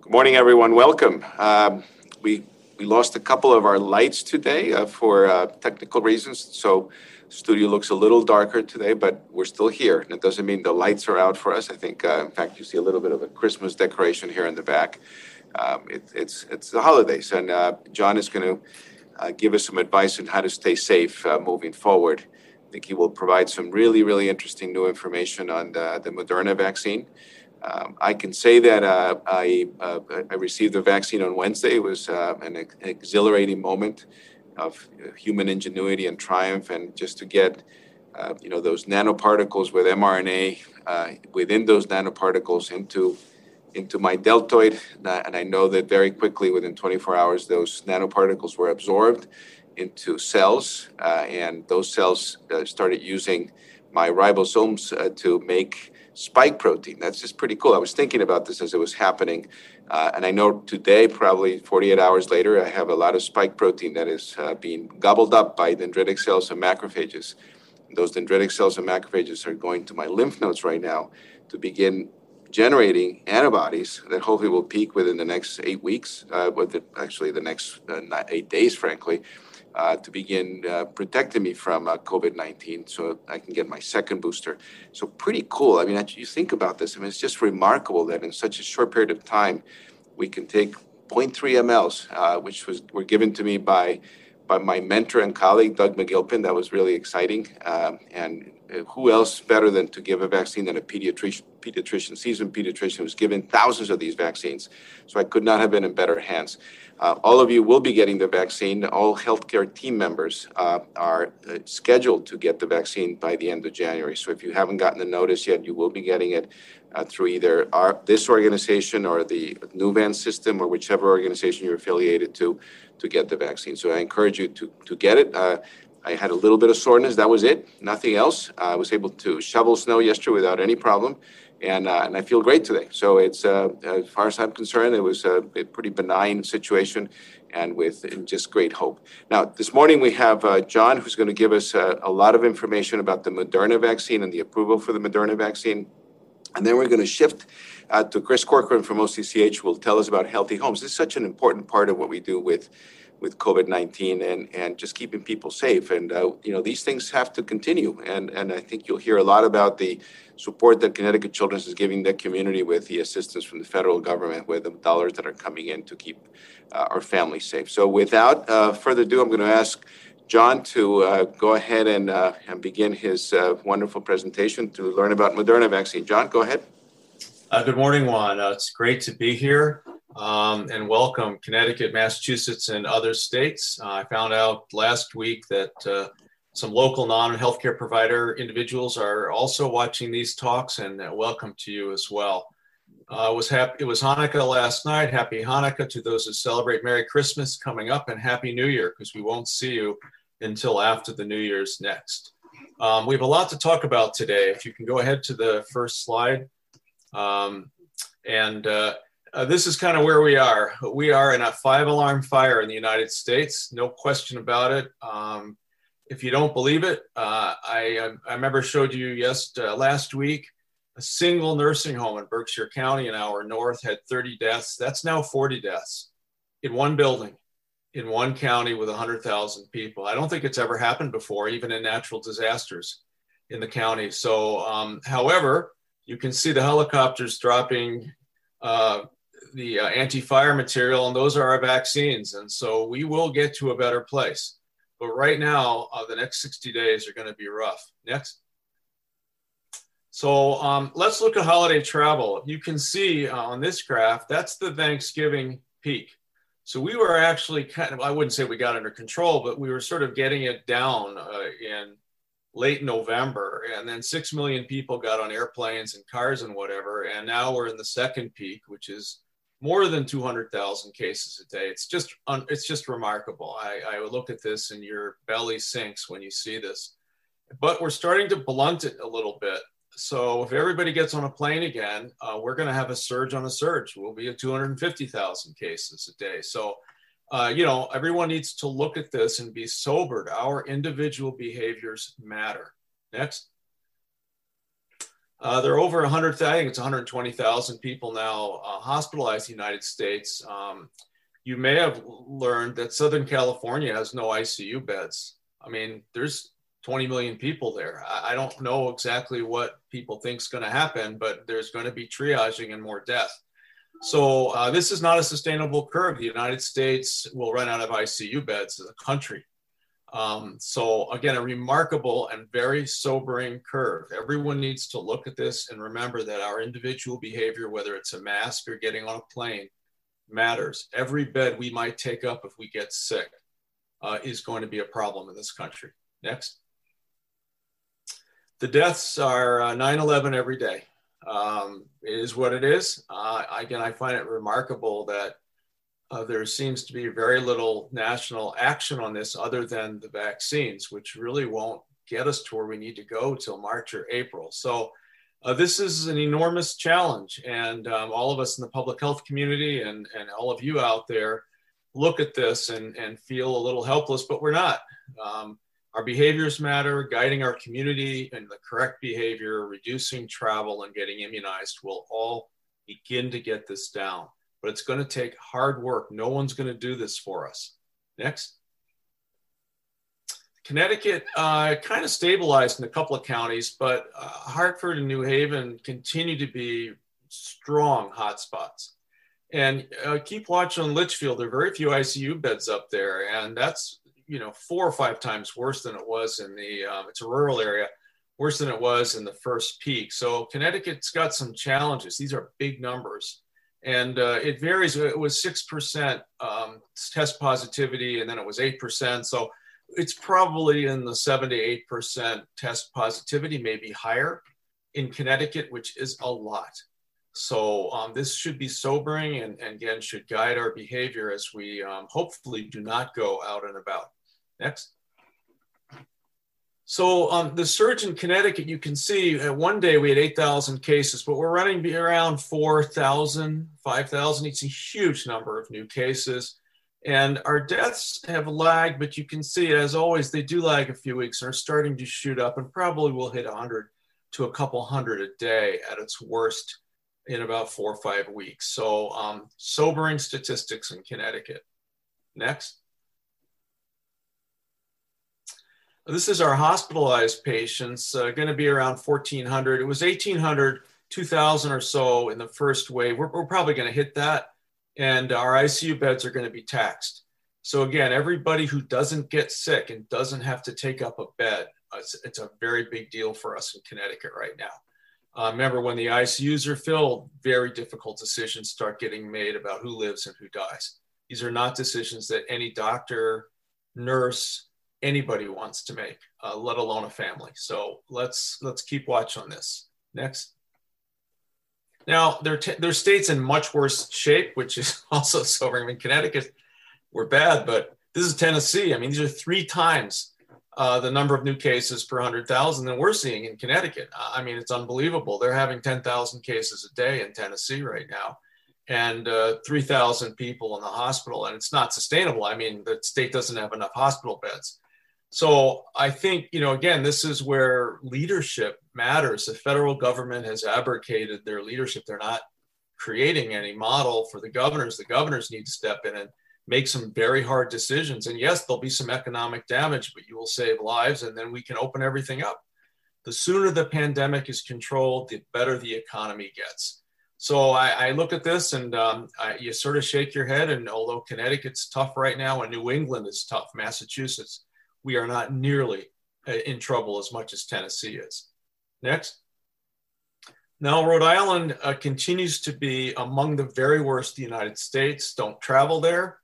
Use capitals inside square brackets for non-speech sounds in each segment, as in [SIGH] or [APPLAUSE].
Good morning, everyone. Welcome. Um, we we lost a couple of our lights today uh, for uh, technical reasons, so studio looks a little darker today, but we're still here. And it doesn't mean the lights are out for us. I think, uh, in fact, you see a little bit of a Christmas decoration here in the back. Um, it, it's it's the holidays, and uh, John is going to uh, give us some advice on how to stay safe uh, moving forward. I think he will provide some really, really interesting new information on the, the Moderna vaccine. Um, I can say that uh, I, uh, I received the vaccine on Wednesday. It was uh, an ex- exhilarating moment of human ingenuity and triumph, and just to get uh, you know those nanoparticles with mRNA uh, within those nanoparticles into into my deltoid, and I know that very quickly, within 24 hours, those nanoparticles were absorbed into cells, uh, and those cells started using my ribosomes to make spike protein. That's just pretty cool. I was thinking about this as it was happening. Uh, and I know today, probably 48 hours later, I have a lot of spike protein that is uh, being gobbled up by dendritic cells and macrophages. Those dendritic cells and macrophages are going to my lymph nodes right now to begin generating antibodies that hopefully will peak within the next eight weeks, uh, with the, actually the next uh, eight days, frankly uh, to begin uh, protecting me from uh, COVID 19 so I can get my second booster. So, pretty cool. I mean, you think about this, I mean, it's just remarkable that in such a short period of time, we can take 0.3 mLs, uh, which was were given to me by by my mentor and colleague, Doug McGilpin. That was really exciting. Um, and uh, who else better than to give a vaccine than a pediatrician, pediatrician, seasoned pediatrician who's given thousands of these vaccines. So I could not have been in better hands. Uh, all of you will be getting the vaccine. All healthcare team members uh, are uh, scheduled to get the vaccine by the end of January. So if you haven't gotten the notice yet, you will be getting it uh, through either our, this organization or the Nuvance system or whichever organization you're affiliated to to get the vaccine. So I encourage you to, to get it. Uh, I had a little bit of soreness. That was it. Nothing else. I was able to shovel snow yesterday without any problem and uh, and I feel great today. So it's uh, as far as I'm concerned, it was a, pretty benign situation, and with just great hope. Now this morning we have uh, John, who's going to give us a, a, lot of information about the Moderna vaccine and the approval for the Moderna vaccine, and then we're going to shift. Uh, to Chris Corcoran from OCCH, who will tell us about healthy homes. This is such an important part of what we do with with COVID-19 and, and just keeping people safe. And, uh, you know, these things have to continue. And, and I think you'll hear a lot about the support that Connecticut Children's is giving the community with the assistance from the federal government with the dollars that are coming in to keep uh, our families safe. So without uh, further ado, I'm going to ask John to uh, go ahead and, uh, and begin his uh, wonderful presentation to learn about Moderna vaccine. John, go ahead. good morning, Juan. it's great to be here um, and welcome Connecticut, Massachusetts, and other states. Uh, I found out last week that uh, some local non-healthcare provider individuals are also watching these talks, and uh, welcome to you as well. Uh, was happy. It was Hanukkah last night. Happy Hanukkah to those who celebrate Merry Christmas coming up, and Happy New Year because we won't see you until after the New Year's next. Um, we have a lot to talk about today. If you can go ahead to the first slide. Um, and uh, this is kind of where we are. We are in a five alarm fire in the United States, no question about it. Um, if you don't believe it, uh, I, I remember showed you yes uh, last week a single nursing home in Berkshire County, an hour north, had 30 deaths. That's now 40 deaths in one building, in one county with 100,000 people. I don't think it's ever happened before, even in natural disasters in the county. So, um, however, you can see the helicopters dropping uh, the uh, anti-fire material, and those are our vaccines. And so we will get to a better place. But right now, uh, the next 60 days are going to be rough. Next. So um, let's look at holiday travel. You can see uh, on this graph, that's the Thanksgiving peak. So we were actually kind of, I wouldn't say we got under control, but we were sort of getting it down uh, in late November. And then 6 million people got on airplanes and cars and whatever. And now we're in the second peak, which is more than 200,000 cases a day. It's just it's just remarkable. I, I look at this and your belly sinks when you see this. But we're starting to blunt it a little bit. So if everybody gets on a plane again, uh, we're going to have a surge on a surge. We'll be at 250,000 cases a day. So, uh, you know, everyone needs to look at this and be sobered. Our individual behaviors matter. Next. Uh, there are over 100, I think it's 120,000 people now uh, hospitalized in the United States. Um, you may have learned that Southern California has no ICU beds. I mean, there's 20 million people there. I, I don't know exactly what people think is going to happen, but there's going to be triaging and more death. So uh, this is not a sustainable curve. The United States will run out of ICU beds as a country. Um, so again, a remarkable and very sobering curve. Everyone needs to look at this and remember that our individual behavior, whether it's a mask or getting on a plane, matters. Every bed we might take up if we get sick uh, is going to be a problem in this country. Next. The deaths are 9-11 uh, every day. Um, it is what it is. Uh, again, I find it remarkable that uh, there seems to be very little national action on this other than the vaccines, which really won't get us to where we need to go till March or April. So uh, this is an enormous challenge. And um, all of us in the public health community and, and all of you out there look at this and, and feel a little helpless, but we're not. Um, our behaviors matter, guiding our community and the correct behavior, reducing travel, and getting immunized will all begin to get this down. But it's going to take hard work. No one's going to do this for us. Next. Connecticut uh, kind of stabilized in a couple of counties, but uh, Hartford and New Haven continue to be strong hotspots. And uh, keep watch on Litchfield. There are very few ICU beds up there, and that's you know four or five times worse than it was in the um, it's a rural area worse than it was in the first peak so connecticut's got some challenges these are big numbers and uh, it varies it was 6% um, test positivity and then it was 8% so it's probably in the 7 to 8% test positivity maybe higher in connecticut which is a lot. So um, this should be sobering and, and, again should guide our behavior as we um, hopefully do not go out and about. Next. So um, the surge in Connecticut, you can see uh, one day we had 8,000 cases, but we're running around 4,000, 5,000. It's a huge number of new cases. And our deaths have lagged, but you can see, as always, they do lag a few weeks and are starting to shoot up and probably will hit 100 to a couple hundred a day at its worst in about four or five weeks. So um, sobering statistics in Connecticut. Next. This is our hospitalized patients, uh, going to be around 1,400. It was 1,800, 2,000 or so in the first wave. We're, we're probably going to hit that, and our ICU beds are going to be taxed. So again, everybody who doesn't get sick and doesn't have to take up a bed, it's, it's a very big deal for us in Connecticut right now. Uh, remember, when the ICUs are filled, very difficult decisions start getting made about who lives and who dies. These are not decisions that any doctor, nurse, anybody wants to make, uh, let alone a family. So let's let's keep watch on this. Next. Now there there are states in much worse shape, which is [LAUGHS] also sobering. I mean, Connecticut, we're bad, but this is Tennessee. I mean, these are three times uh, the number of new cases per 100,000 that we're seeing in Connecticut. I mean, it's unbelievable. They're having 10,000 cases a day in Tennessee right now and uh, 3,000 people in the hospital, and it's not sustainable. I mean, the state doesn't have enough hospital beds. So I think, you know, again, this is where leadership matters. The federal government has abrogated their leadership. They're not creating any model for the governors. The governors need to step in and make some very hard decisions. And yes, there'll be some economic damage, but you will save lives and then we can open everything up. The sooner the pandemic is controlled, the better the economy gets. So I, I look at this and um, I, you sort of shake your head. And although Connecticut's tough right now and New England is tough, Massachusetts, we are not nearly uh, in trouble as much as Tennessee is. Next. Now, Rhode Island uh, continues to be among the very worst the United States. Don't travel there.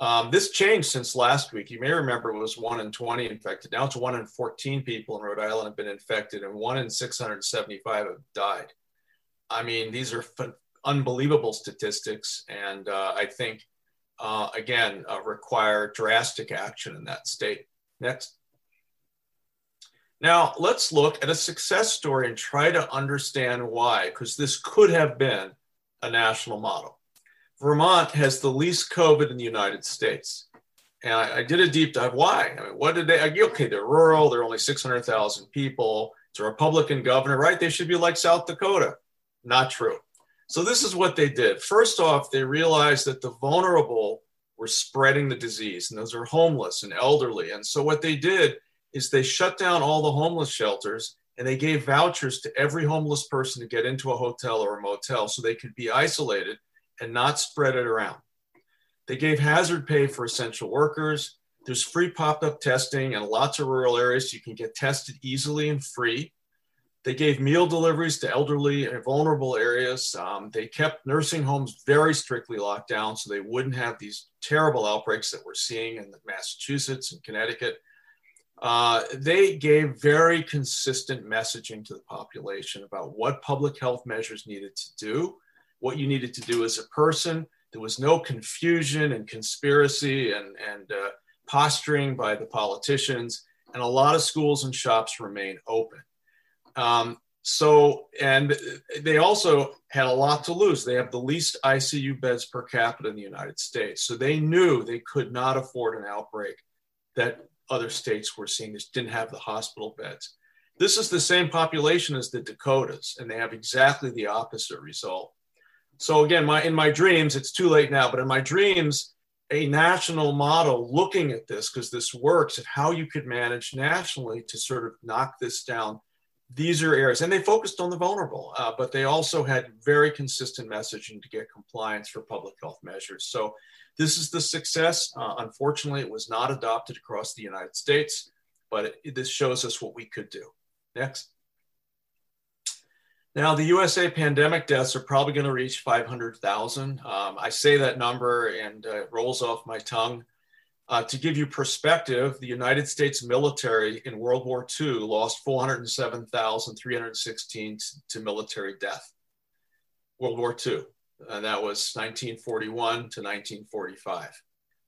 Um, this changed since last week. You may remember it was 1 in 20 infected. Now it's 1 in 14 people in Rhode Island have been infected, and 1 in 675 have died. I mean, these are unbelievable statistics. And uh, I think, uh, again, uh, require drastic action in that state. Next. Now, let's look at a success story and try to understand why, because this could have been a national model. Vermont has the least COVID in the United States. And I, I did a deep dive. Why? I mean, what did they? Okay, they're rural. They're only 600,000 people. It's a Republican governor, right? They should be like South Dakota. Not true. So this is what they did. First off, they realized that the vulnerable were spreading the disease, and those are homeless and elderly. And so what they did is they shut down all the homeless shelters and they gave vouchers to every homeless person to get into a hotel or a motel so they could be isolated and not spread it around. They gave hazard pay for essential workers. There's free pop up testing in lots of rural areas. So you can get tested easily and free. They gave meal deliveries to elderly and vulnerable areas. Um, they kept nursing homes very strictly locked down so they wouldn't have these terrible outbreaks that we're seeing in Massachusetts and Connecticut. Uh, they gave very consistent messaging to the population about what public health measures needed to do, what you needed to do as a person. There was no confusion and conspiracy and, and uh, posturing by the politicians, and a lot of schools and shops remain open. Um, so, and they also had a lot to lose. They have the least ICU beds per capita in the United States. So they knew they could not afford an outbreak that other states were seeing, just didn't have the hospital beds. This is the same population as the Dakotas, and they have exactly the opposite result. So again, my in my dreams, it's too late now, but in my dreams, a national model looking at this, because this works, of how you could manage nationally to sort of knock this down these are areas, and they focused on the vulnerable, uh, but they also had very consistent messaging to get compliance for public health measures. So this is the success. Uh, unfortunately, it was not adopted across the United States, but it, this shows us what we could do. Next. Now, the USA pandemic deaths are probably going to reach 500,000. Um, I say that number and uh, it rolls off my tongue. Uh, to give you perspective, the United States military in World War II lost 407,316 to military death. World War II, and that was 1941 to 1945.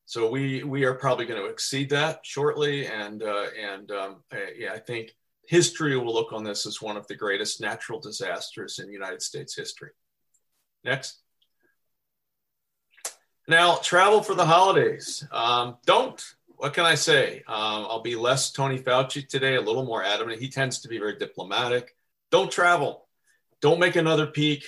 So we we are probably going to exceed that shortly, and uh, and um, I, yeah, I think history will look on this as one of the greatest natural disasters in United States history. Next. Now, travel for the holidays. Um, don't. What can I say? Um, I'll be less Tony Fauci today, a little more adamant. He tends to be very diplomatic. Don't travel. Don't make another peak.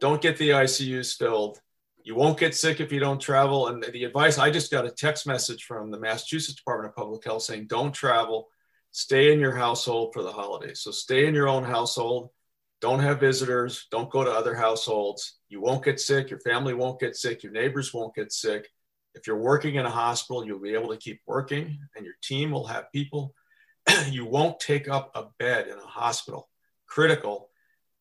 Don't get the ICUs filled. You won't get sick if you don't travel. And the advice I just got a text message from the Massachusetts Department of Public Health saying, don't travel, stay in your household for the holidays. So stay in your own household. Don't have visitors. Don't go to other households. You won't get sick. Your family won't get sick. Your neighbors won't get sick. If you're working in a hospital, you'll be able to keep working and your team will have people. [CLEARS THROAT] you won't take up a bed in a hospital, critical,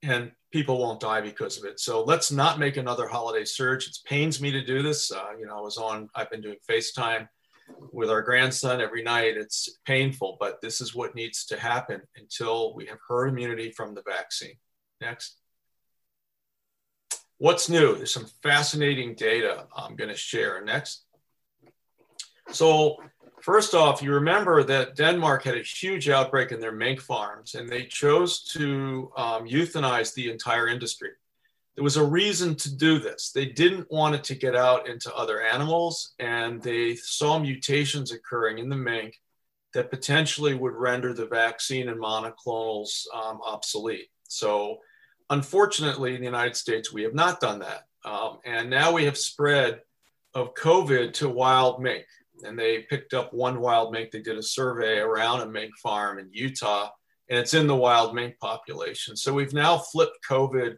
and people won't die because of it. So let's not make another holiday surge. It pains me to do this. Uh, you know, I was on, I've been doing FaceTime with our grandson every night. It's painful, but this is what needs to happen until we have herd immunity from the vaccine. Next. What's new? There's some fascinating data I'm going to share. Next. So, first off, you remember that Denmark had a huge outbreak in their mink farms, and they chose to um, euthanize the entire industry. There was a reason to do this. They didn't want it to get out into other animals, and they saw mutations occurring in the mink that potentially would render the vaccine and monoclonals um, obsolete. So Unfortunately, in the United States, we have not done that. Um, and now we have spread of COVID to wild mink. And they picked up one wild mink. They did a survey around a mink farm in Utah, and it's in the wild mink population. So we've now flipped COVID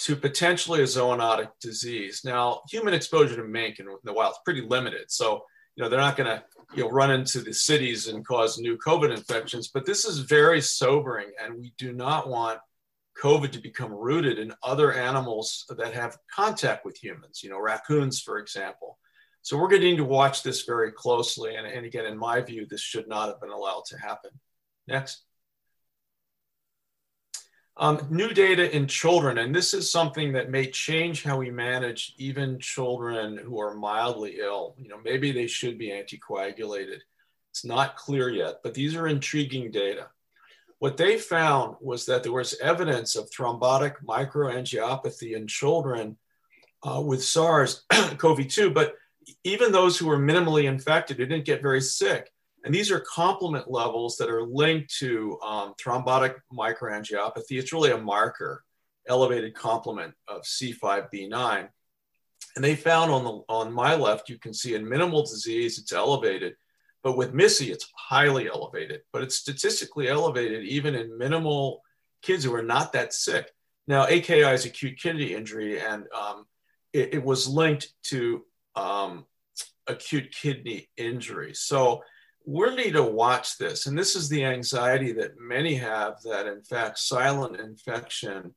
to potentially a zoonotic disease. Now, human exposure to mink in the wild is pretty limited. So, you know, they're not going to you know run into the cities and cause new COVID infections. But this is very sobering, and we do not want COVID to become rooted in other animals that have contact with humans, you know, raccoons, for example. So we're getting to watch this very closely. And, and again, in my view, this should not have been allowed to happen. Next. Um, new data in children, and this is something that may change how we manage even children who are mildly ill. You know, maybe they should be anticoagulated. It's not clear yet, but these are intriguing data. What they found was that there was evidence of thrombotic microangiopathy in children uh, with SARS [CLEARS THROAT] CoV 2, but even those who were minimally infected who didn't get very sick And these are complement levels that are linked to um, thrombotic microangiopathy. It's really a marker, elevated complement of C5b9. And they found on, the, on my left, you can see in minimal disease, it's elevated. But with MIS-C, it's highly elevated, but it's statistically elevated even in minimal kids who are not that sick. Now, AKI is acute kidney injury, and um, it, it, was linked to um, acute kidney injury. So we need to watch this. And this is the anxiety that many have that, in fact, silent infection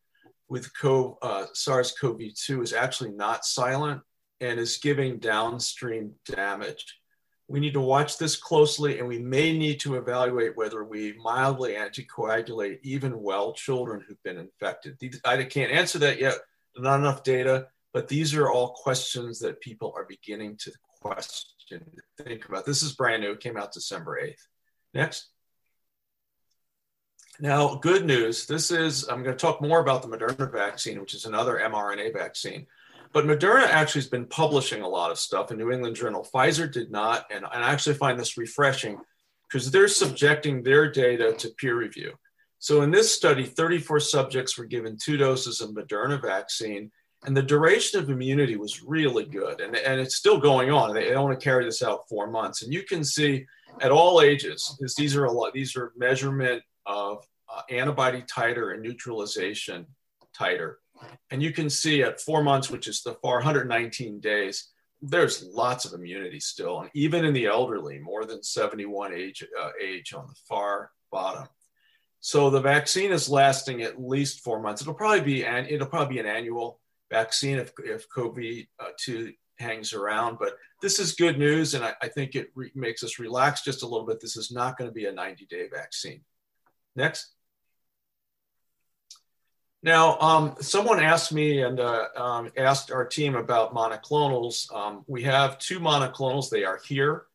with uh, SARS CoV 2 is actually not silent and is giving downstream damage. We need to watch this closely, and we may need to evaluate whether we mildly anticoagulate even well children who've been infected. I can't answer that yet, not enough data, but these are all questions that people are beginning to question think about. This is brand new, it came out December 8th. Next. Now, good news. This is, I'm going to talk more about the Moderna vaccine, which is another mRNA vaccine. But Moderna actually has been publishing a lot of stuff in New England Journal. Pfizer did not. And, and I actually find this refreshing because they're subjecting their data to peer review. So in this study, 34 subjects were given two doses of Moderna vaccine and the duration of immunity was really good and, and it's still going on they, they want to carry this out four months and you can see at all ages because these are a lot these are measurement of uh, antibody titer and neutralization titer and you can see at four months which is the far 119 days there's lots of immunity still and even in the elderly more than 71 age uh, age on the far bottom so the vaccine is lasting at least four months it'll probably be and it'll probably be an annual vaccine if, if COVID-2 uh, hangs around. But this is good news, and I, I think it re- makes us relax just a little bit. This is not going to be a 90-day vaccine. Next. Now, um, someone asked me and uh, um, asked our team about monoclonals. Um, we have two monoclonals. They are here.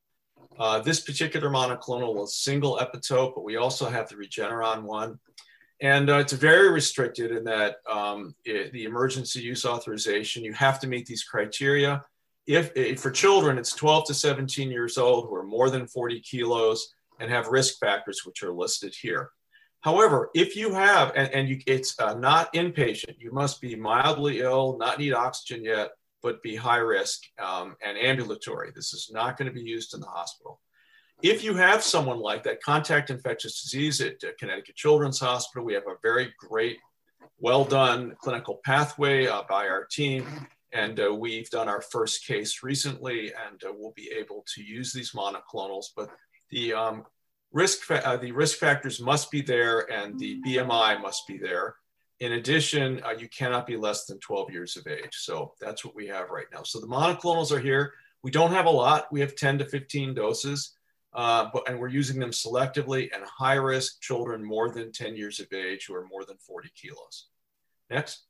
Uh, this particular monoclonal is single epitope, but we also have the Regeneron one. And uh, it's very restricted in that um, it, the emergency use authorization, you have to meet these criteria. If, if, for children, it's 12 to 17 years old who are more than 40 kilos and have risk factors, which are listed here. However, if you have, and, and you, it's uh, not inpatient, you must be mildly ill, not need oxygen yet, but be high risk um, and ambulatory. This is not going to be used in the hospital. If you have someone like that, contact infectious disease at uh, Connecticut Children's Hospital, we have a very great, well done clinical pathway uh, by our team. And uh, we've done our first case recently, and uh, we'll be able to use these monoclonals. But the um, risk, fa- uh, the risk factors must be there, and the BMI must be there. In addition, uh, you cannot be less than 12 years of age. So that's what we have right now. So the monoclonals are here. We don't have a lot. We have 10 to 15 doses uh, but, and we're using them selectively in high risk children more than 10 years of age who are more than 40 kilos. Next.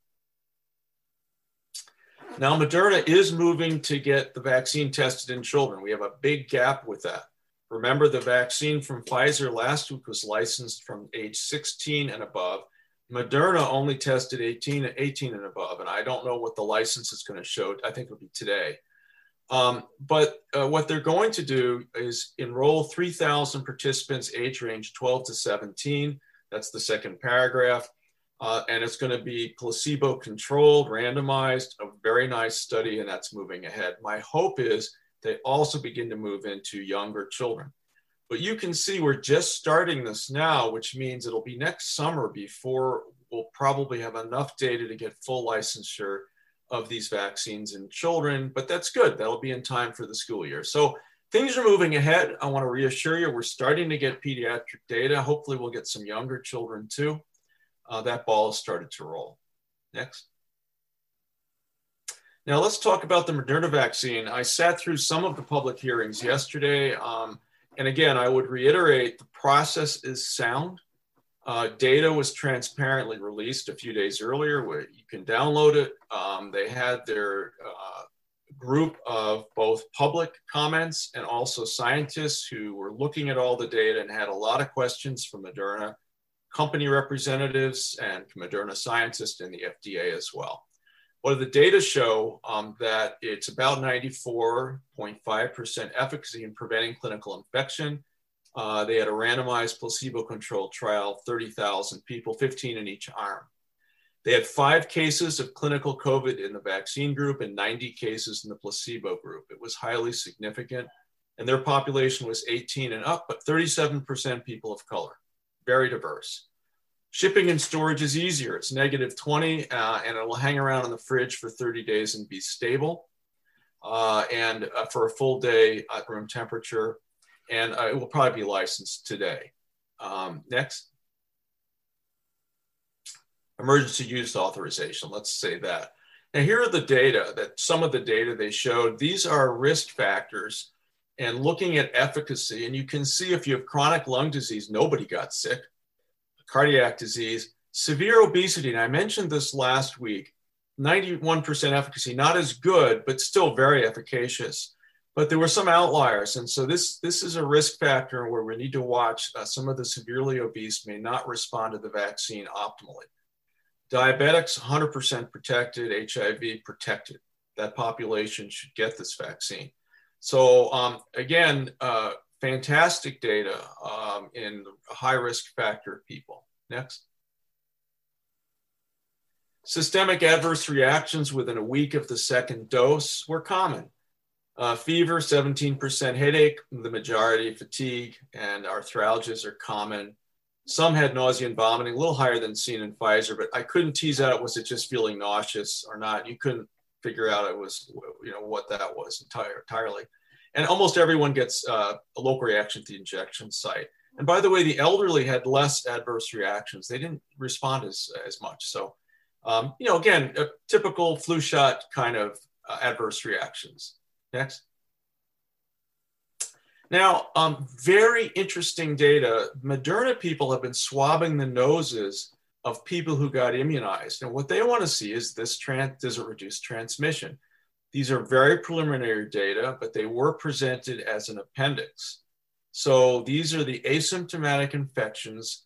Now, Moderna is moving to get the vaccine tested in children. We have a big gap with that. Remember, the vaccine from Pfizer last week was licensed from age 16 and above. Moderna only tested 18, 18 and above, and I don't know what the license is going to show. I think it'll be today. Um, but uh, what they're going to do is enroll 3,000 participants age range 12 to 17. That's the second paragraph. Uh, and it's going to be placebo controlled, randomized, a very nice study, and that's moving ahead. My hope is they also begin to move into younger children. But you can see we're just starting this now, which means it'll be next summer before we'll probably have enough data to get full licensure of these vaccines in children, but that's good. That'll be in time for the school year. So things are moving ahead. I want to reassure you, we're starting to get pediatric data. Hopefully, we'll get some younger children too. Uh, that ball has started to roll. Next. Now, let's talk about the Moderna vaccine. I sat through some of the public hearings yesterday. Um, and again, I would reiterate the process is sound. Uh, data was transparently released a few days earlier. Where you can download it. Um, they had their uh, group of both public comments and also scientists who were looking at all the data and had a lot of questions from Moderna company representatives and Moderna scientists and the FDA as well. What the data show um, that it's about 94.5% efficacy in preventing clinical infection Uh, they had a randomized placebo controlled trial, 30,000 people, 15 in each arm. They had five cases of clinical COVID in the vaccine group and 90 cases in the placebo group. It was highly significant. And their population was 18 and up, but 37% people of color, very diverse. Shipping and storage is easier. It's negative 20, uh, and it will hang around in the fridge for 30 days and be stable. Uh, and uh, for a full day at room temperature, and uh, it will probably be licensed today. Um, next emergency use authorization, let's say that. Now, here are the data that some of the data they showed. These are risk factors and looking at efficacy. And you can see if you have chronic lung disease, nobody got sick, cardiac disease, severe obesity. And I mentioned this last week 91% efficacy, not as good, but still very efficacious. But there were some outliers. And so this, this is a risk factor where we need to watch uh, some of the severely obese may not respond to the vaccine optimally. Diabetics, 100% protected, HIV protected. That population should get this vaccine. So um, again, uh, fantastic data um, in high risk factor people. Next. Systemic adverse reactions within a week of the second dose were common. Uh, fever, 17% headache, the majority fatigue and arthralgias are common. Some had nausea and vomiting, a little higher than seen in Pfizer, but I couldn't tease out was it just feeling nauseous or not. You couldn't figure out it was you know what that was entire, entirely. And almost everyone gets uh, a local reaction at the injection site. And by the way, the elderly had less adverse reactions. They didn't respond as, as much. So, um, you know, again, a typical flu shot kind of uh, adverse reactions. Next. Now, um, very interesting data. Moderna people have been swabbing the noses of people who got immunized. And what they want to see is this trans- does it reduce transmission? These are very preliminary data, but they were presented as an appendix. So these are the asymptomatic infections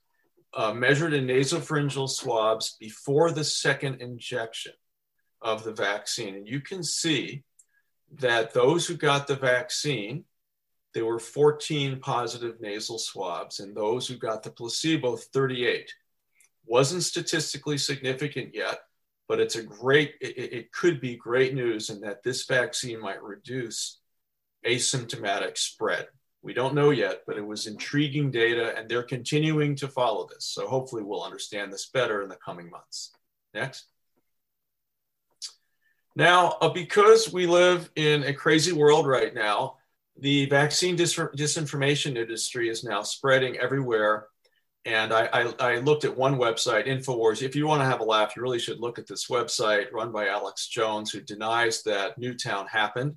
uh, measured in nasopharyngeal swabs before the second injection of the vaccine. And you can see that those who got the vaccine there were 14 positive nasal swabs, and those who got the placebo, 38. Wasn't statistically significant yet, but it's a great, it, it could be great news in that this vaccine might reduce asymptomatic spread. We don't know yet, but it was intriguing data, and they're continuing to follow this. So hopefully, we'll understand this better in the coming months. Next. Now, uh, because we live in a crazy world right now, the vaccine dis- disinformation industry is now spreading everywhere. And I, I, I, looked at one website, InfoWars. If you want to have a laugh, you really should look at this website run by Alex Jones, who denies that Newtown happened.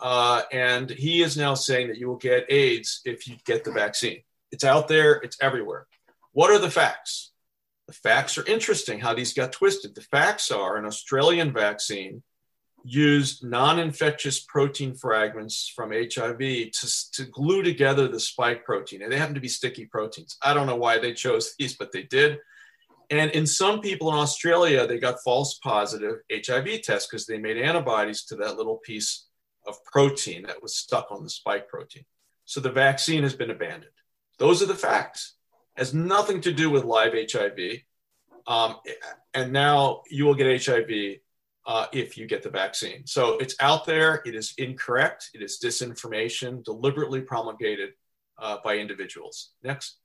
Uh, and he is now saying that you will get AIDS if you get the vaccine. It's out there, it's everywhere. What are the facts? The facts are interesting how these got twisted. The facts are an Australian vaccine used non-infectious protein fragments from HIV to, to glue together the spike protein. And they happen to be sticky proteins. I don't know why they chose [LAUGHS] these, but they did. And in some people in Australia, they got false positive HIV tests because they made antibodies to that little piece of protein that was stuck on the spike protein. So the vaccine has been abandoned. Those are the facts. It has nothing to do with live HIV. Um, and now you will get HIV uh, if you get the vaccine. So it's out there. It is incorrect. It is disinformation deliberately promulgated uh, by individuals. Next.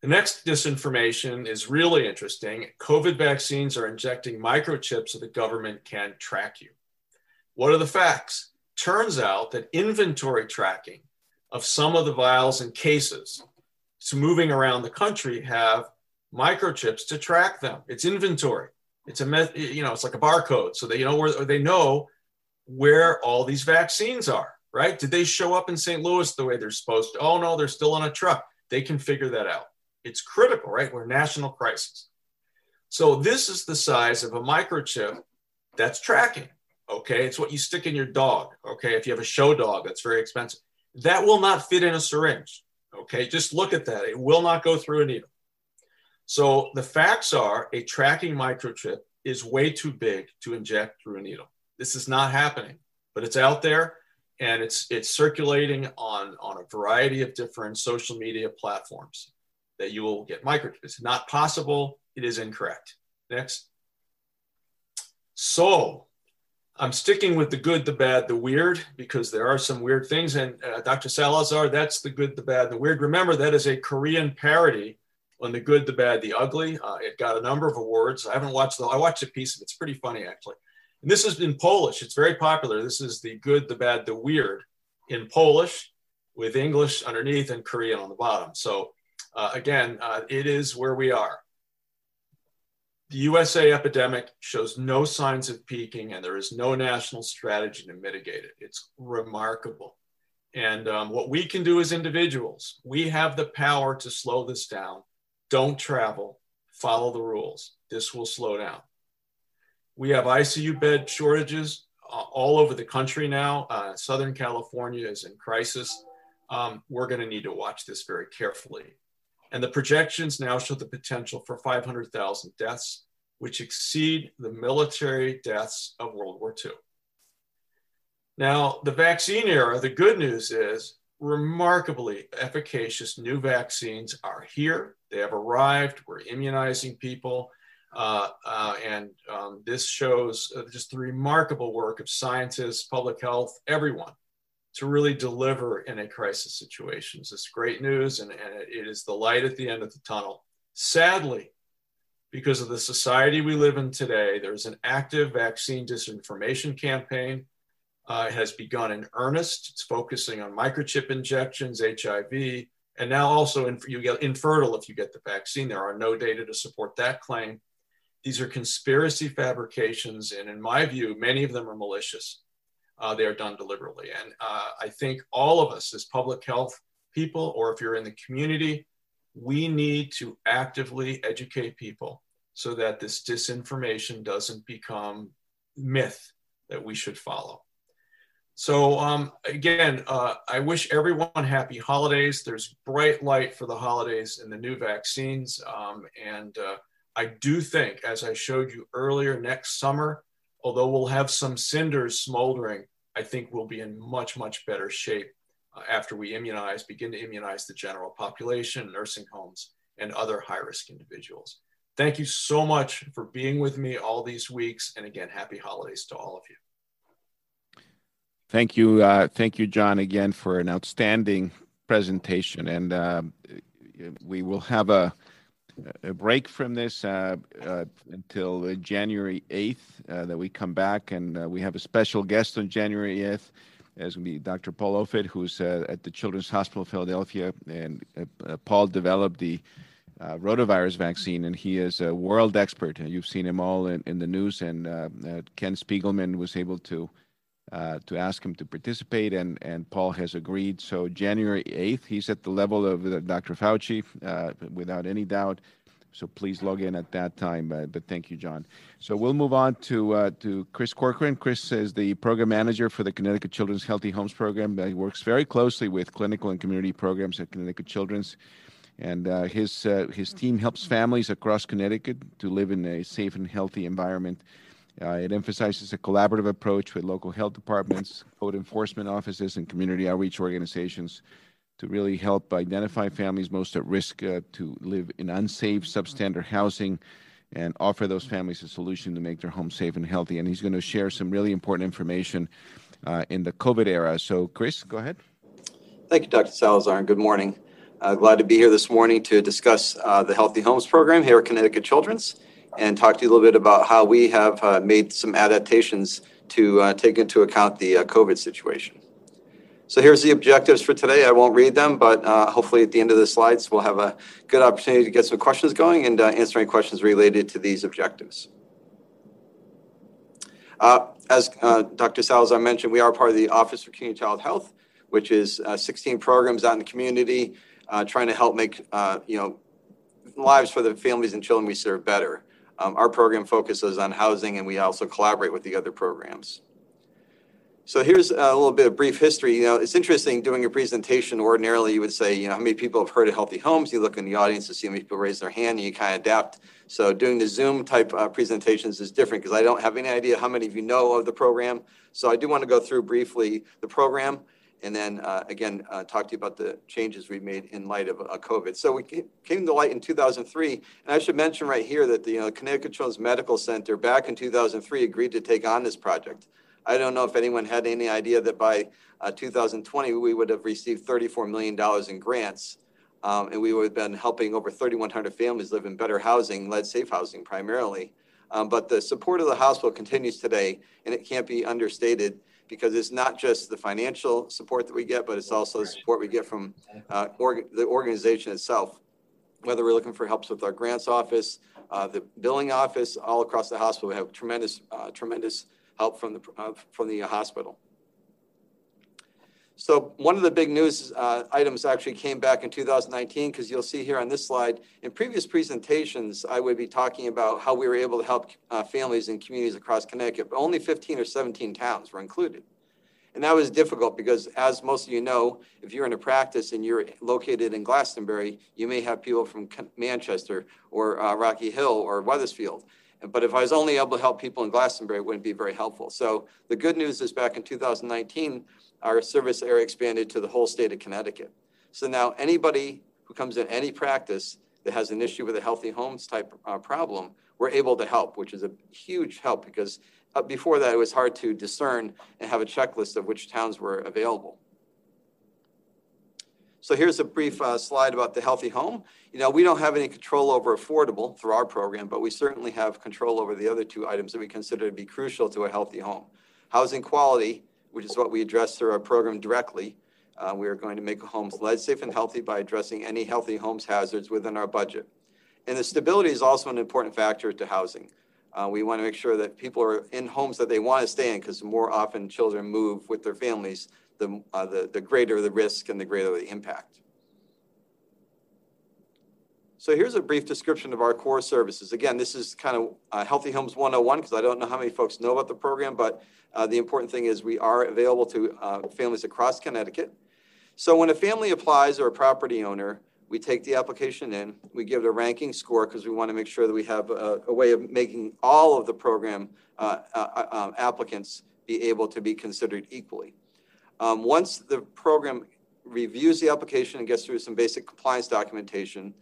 The next disinformation is really interesting. COVID vaccines are injecting microchips so the government can track you. What are the facts? Turns out that inventory tracking of some of the vials and cases so moving around the country have microchips to track them. It's inventory. It's a meth, you know it's like a barcode, so they you know where they know where all these vaccines are. Right? Did they show up in St. Louis the way they're supposed to? Oh no, they're still on a truck. They can figure that out. It's critical, right? We're national crisis. So this is the size of a microchip that's tracking. Okay, it's what you stick in your dog. Okay, if you have a show dog, that's very expensive. That will not fit in a syringe. Okay, just look at that. It will not go through a needle. So the facts are a tracking microchip is way too big to inject through a needle. This is not happening, but it's out there. and it's it's circulating on on a variety of different social media platforms that you will get microchips. It's not possible. It is incorrect. Next. So I'm sticking with the good, the bad, the weird, because there are some weird things. And uh, Dr. Salazar, that's the good, the bad, the weird. Remember, that is a Korean parody on the good, the bad, the ugly. Uh, it got a number of awards. I haven't watched the, I watched a piece of it. It's pretty funny, actually. And this is in Polish. It's very popular. This is the good, the bad, the weird in Polish with English underneath and Korean on the bottom. So uh, again, uh, it is where we are. The USA epidemic shows no signs of peaking, and there is no national strategy to mitigate it. It's remarkable. And um, what we can do as individuals, we have the power to slow this down. Don't travel, follow the rules. This will slow down. We have ICU bed shortages uh, all over the country now. Uh, Southern California is in crisis. Um, we're going to need to watch this very carefully. And the projections now show the potential for 500,000 deaths, which exceed the military deaths of World War II. Now, the vaccine era, the good news is remarkably efficacious new vaccines are here. They have arrived. We're immunizing people. Uh, uh, and um, this shows uh, just the remarkable work of scientists, public health, everyone to really deliver in a crisis situation. It's great news, and, and it is the light at the end of the tunnel. Sadly, because of the society we live in today, there's an active vaccine disinformation campaign. Uh, has begun in earnest. It's focusing on microchip injections, HIV, and now also in, you get infertile if you get the vaccine. There are no data to support that claim. These are conspiracy fabrications, and in my view, many of them are malicious uh, they are done deliberately. And uh, I think all of us as public health people, or if you're in the community, we need to actively educate people so that this disinformation doesn't become myth that we should follow. So um, again, uh, I wish everyone happy holidays. There's bright light for the holidays and the new vaccines. Um, and uh, I do think, as I showed you earlier, next summer, although we'll have some cinders smoldering, I think we'll be in much, much better shape uh, after we immunize, begin to immunize the general population, nursing homes, and other high risk individuals. Thank you so much for being with me all these weeks. And again, happy holidays to all of you. Thank you. Uh, thank you, John, again for an outstanding presentation. And uh, we will have a a break from this uh, uh, until uh, January 8th uh, that we come back and uh, we have a special guest on January 8th. It's going to be Dr. Paul Offit, who's uh, at the Children's Hospital of Philadelphia. And Paul developed the rotavirus vaccine, and he is a world expert. You've seen him all in, in the news, and Ken Spiegelman was able to uh, to ask him to participate, and, and Paul has agreed. So January 8th, he's at the level of uh, Dr. Fauci, uh, without any doubt. So please log in at that time. Uh, but thank you, John. So we'll move on to uh, to Chris Corcoran. Chris is the program manager for the Connecticut Children's Healthy Homes Program. he works very closely with clinical and community programs at Connecticut Children's. And his, his team helps families across Connecticut to live in a safe and healthy environment. Uh, it emphasizes a collaborative approach with local health departments, code enforcement offices, and community outreach organizations to really help identify families most at risk uh, to live in unsafe, substandard housing and offer those families a solution to make their home safe and healthy. And he's going to share some really important information uh, in the COVID era. So, Chris, go ahead. Thank you, Dr. Salazar, and good morning. Uh, glad to be here this morning to discuss uh, the Healthy Homes program here at Connecticut Children's and talk to you a little bit about how we have uh, made some adaptations to uh, take into account the uh, COVID situation. So here's the objectives for today. I won't read them, but uh, hopefully at the end of the slides, we'll have a good opportunity to get some questions going and uh, answer any questions related to these objectives. Uh, as Dr. Salazar mentioned, we are part of the Office for Community Child Health, which is 16 programs out in the community trying to help make you know lives for the families and children we serve better. Um, our program focuses on housing and we also collaborate with the other programs. So here's a little bit of brief history. You know, it's interesting doing a presentation. Ordinarily, you would say, you know, how many people have heard of Healthy Homes? You look in the audience to see how many people raise their hand, and you kind of adapt. So doing the Zoom type uh, presentations is different because I don't have any idea how many of you know of the program. So I do want to go through briefly the program and then uh, again uh, talk to you about the changes we've made in light of uh, COVID. So we came to light in 2003, and I should mention right here that the you know, Connecticut Children's Medical Center back in 2003 agreed to take on this project. I don't know if anyone had any idea that by uh, 2020 we would have received 34 million dollars in grants, um, and we would have been helping over 3,100 families live in better housing, lead safe housing primarily. Um, but the support of the hospital continues today, and it can't be understated because it's not just the financial support that we get, but it's also the support we get from uh, org- the organization itself. Whether we're looking for helps with our grants office, uh, the billing office, all across the hospital, we have tremendous, uh, tremendous help from the uh, from the hospital. So one of the big news uh, items actually came back in 2019 because you'll see here on this slide, in previous presentations, I would be talking about how we were able to help uh, families and communities across Connecticut, but only 15 or 17 towns were included. And that was difficult because as most of you know, if you're in a practice and you're located in Glastonbury, you may have people from Manchester or uh, Rocky Hill or Wethersfield. But if I was only able to help people in Glastonbury, it wouldn't be very helpful. So the good news is back in 2019, our service area expanded to the whole state of Connecticut. So now anybody who comes in any practice that has an issue with a healthy homes type uh, problem, we're able to help, which is a huge help because uh, before that it was hard to discern and have a checklist of which towns were available. So here's a brief uh, slide about the healthy home. You know, we don't have any control over affordable through our program, but we certainly have control over the other two items that we consider to be crucial to a healthy home. Housing quality which is what we address through our program directly. Uh, we are going to make homes lead safe and healthy by addressing any healthy homes hazards within our budget. And the stability is also an important factor to housing. Uh, we want to make sure that people are in homes that they want to stay in because more often children move with their families, the, uh, the, the greater the risk and the greater the impact. So here's a brief description of our core services. Again, this is kind of uh, Healthy Homes 101 because I don't know how many folks know about the program, but uh, the important thing is we are available to uh, families across Connecticut. So when a family applies or a property owner, we take the application in, we give it a ranking score because we want to make sure that we have a, a way of making all of the program uh, uh, uh um, applicants be able to be considered equally. Um, once the program reviews the application and gets through some basic compliance documentation,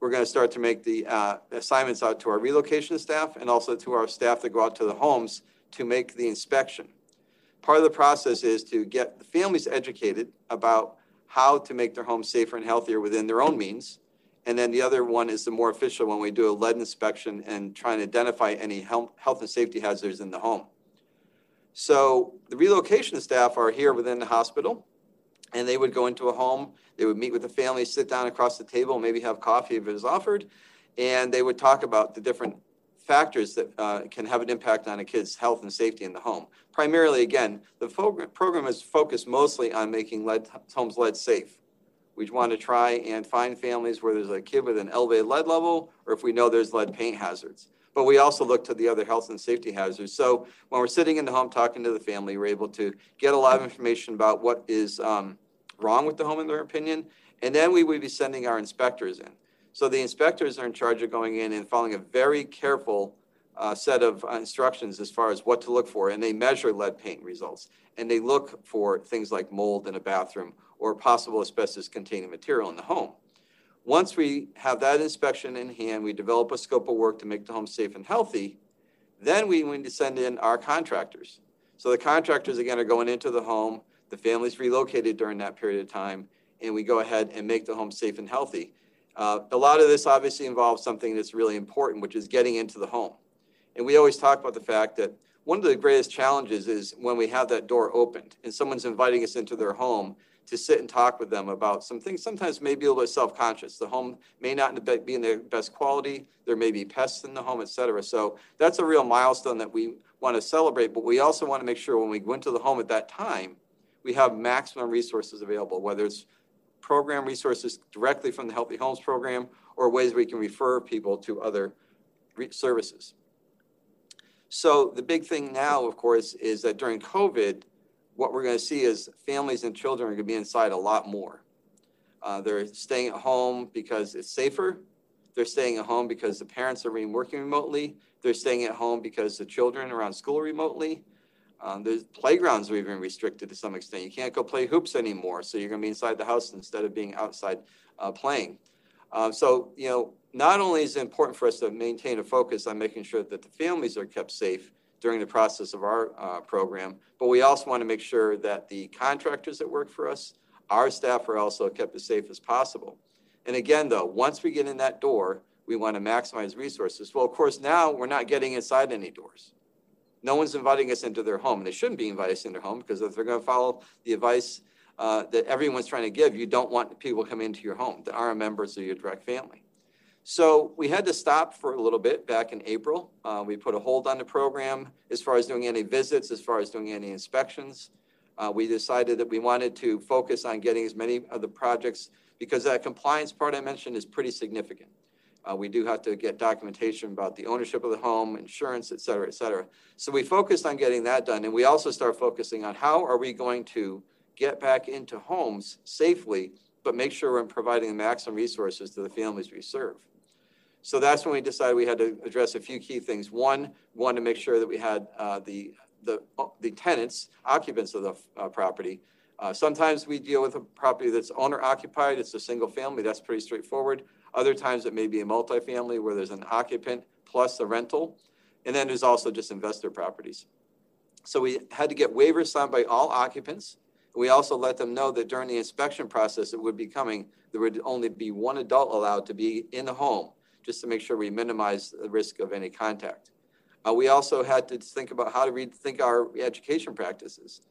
we're going to start to make the uh, assignments out to our relocation staff and also to our staff that go out to the homes to make the inspection. Part of the process is to get the families educated about how to make their homes safer and healthier within their own means. And then the other one is the more official when we do a lead inspection and try and identify any health and safety hazards in the home. So the relocation staff are here within the hospital and they would go into a home, they would meet with the family, sit down across the table, maybe have coffee if it is offered, and they would talk about the different factors that uh, can have an impact on a kid's health and safety in the home. Primarily, again, the program is focused mostly on making lead, homes lead safe. We want to try and find families where there's a kid with an elevated lead level, or if we know there's lead paint hazards. But we also look to the other health and safety hazards. So when we're sitting in the home talking to the family, we're able to get a lot of information about what is um, wrong with the home in their opinion. And then we would be sending our inspectors in. So the inspectors are in charge of going in and following a very careful uh, set of uh, instructions as far as what to look for, and they measure lead paint results, and they look for things like mold in a bathroom or possible asbestos-containing material in the home. Once we have that inspection in hand, we develop a scope of work to make the home safe and healthy. Then we need to send in our contractors. So the contractors again are going into the home. The family's relocated during that period of time, and we go ahead and make the home safe and healthy. Uh, a lot of this obviously involves something that's really important, which is getting into the home. And we always talk about the fact that one of the greatest challenges is when we have that door opened and someone's inviting us into their home to sit and talk with them about some things, sometimes maybe a little bit self-conscious. The home may not be in the best quality. There may be pests in the home, et cetera. So that's a real milestone that we want to celebrate. But we also want to make sure when we go into the home at that time, we have maximum resources available, whether it's program resources directly from the Healthy Homes program or ways we can refer people to other services. So the big thing now, of course, is that during COVID, what we're going to see is families and children are going to be inside a lot more. Uh, they're staying at home because it's safer. They're staying at home because the parents are working remotely. They're staying at home because the children are on school remotely. Um, there's playgrounds are even restricted to some extent. You can't go play hoops anymore, so you're going to be inside the house instead of being outside uh, playing. Um, so, you know, not only is it important for us to maintain a focus on making sure that the families are kept safe during the process of our uh, program, but we also want to make sure that the contractors that work for us, our staff are also kept as safe as possible. And again, though, once we get in that door, we want to maximize resources. Well, of course, now we're not getting inside any doors. No one's inviting us into their home. They shouldn't be inviting us into their home because if they're going to follow the advice uh, that everyone's trying to give, you don't want people coming into your home that aren't members of your direct family. So we had to stop for a little bit back in April. Uh, we put a hold on the program as far as doing any visits, as far as doing any inspections. Uh, we decided that we wanted to focus on getting as many of the projects because that compliance part I mentioned is pretty significant. Uh, we do have to get documentation about the ownership of the home, insurance, et cetera, et cetera. So we focused on getting that done. And we also start focusing on how are we going to get back into homes safely, but make sure we're providing the maximum resources to the families we serve. So that's when we decided we had to address a few key things. One, we wanted to make sure that we had uh, the, the, the tenants, occupants of the uh, property. Uh, sometimes we deal with a property that's owner occupied, it's a single family, that's pretty straightforward. Other times it may be a multifamily where there's an occupant plus a rental. And then there's also just investor properties. So we had to get waivers signed by all occupants. We also let them know that during the inspection process that would be coming, there would only be one adult allowed to be in the home, just to make sure we minimize the risk of any contact. Uh, we also had to think about how to rethink our education practices.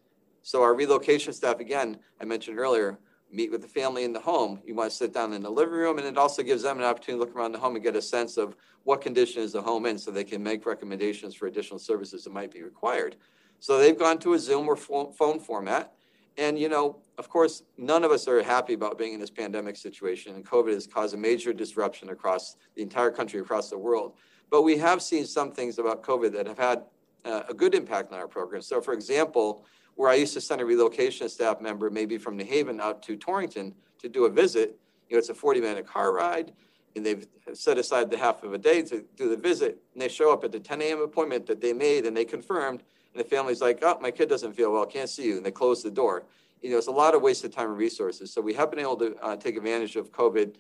So our relocation staff, again, I mentioned earlier, meet with the family in the home. You want to sit down in the living room, and it also gives them an opportunity to look around the home and get a sense of what condition is the home in so they can make recommendations for additional services that might be required. So they've gone to a Zoom or phone format. And, you know, of course, none of us are happy about being in this pandemic situation, and COVID has caused a major disruption across the entire country, across the world. But we have seen some things about COVID that have had uh, a good impact on our program. So, for example, where I used to send a relocation staff member, maybe from New Haven out to Torrington to do a visit. You know, it's a 40 minute car ride, and they've set aside the half of a day to do the visit. And they show up at the 10 a.m. appointment that they made and they confirmed. And the family's like, oh, my kid doesn't feel well, can't see you. And they close the door. You know, it's a lot of wasted time and resources. So we have been able to uh, take advantage of COVID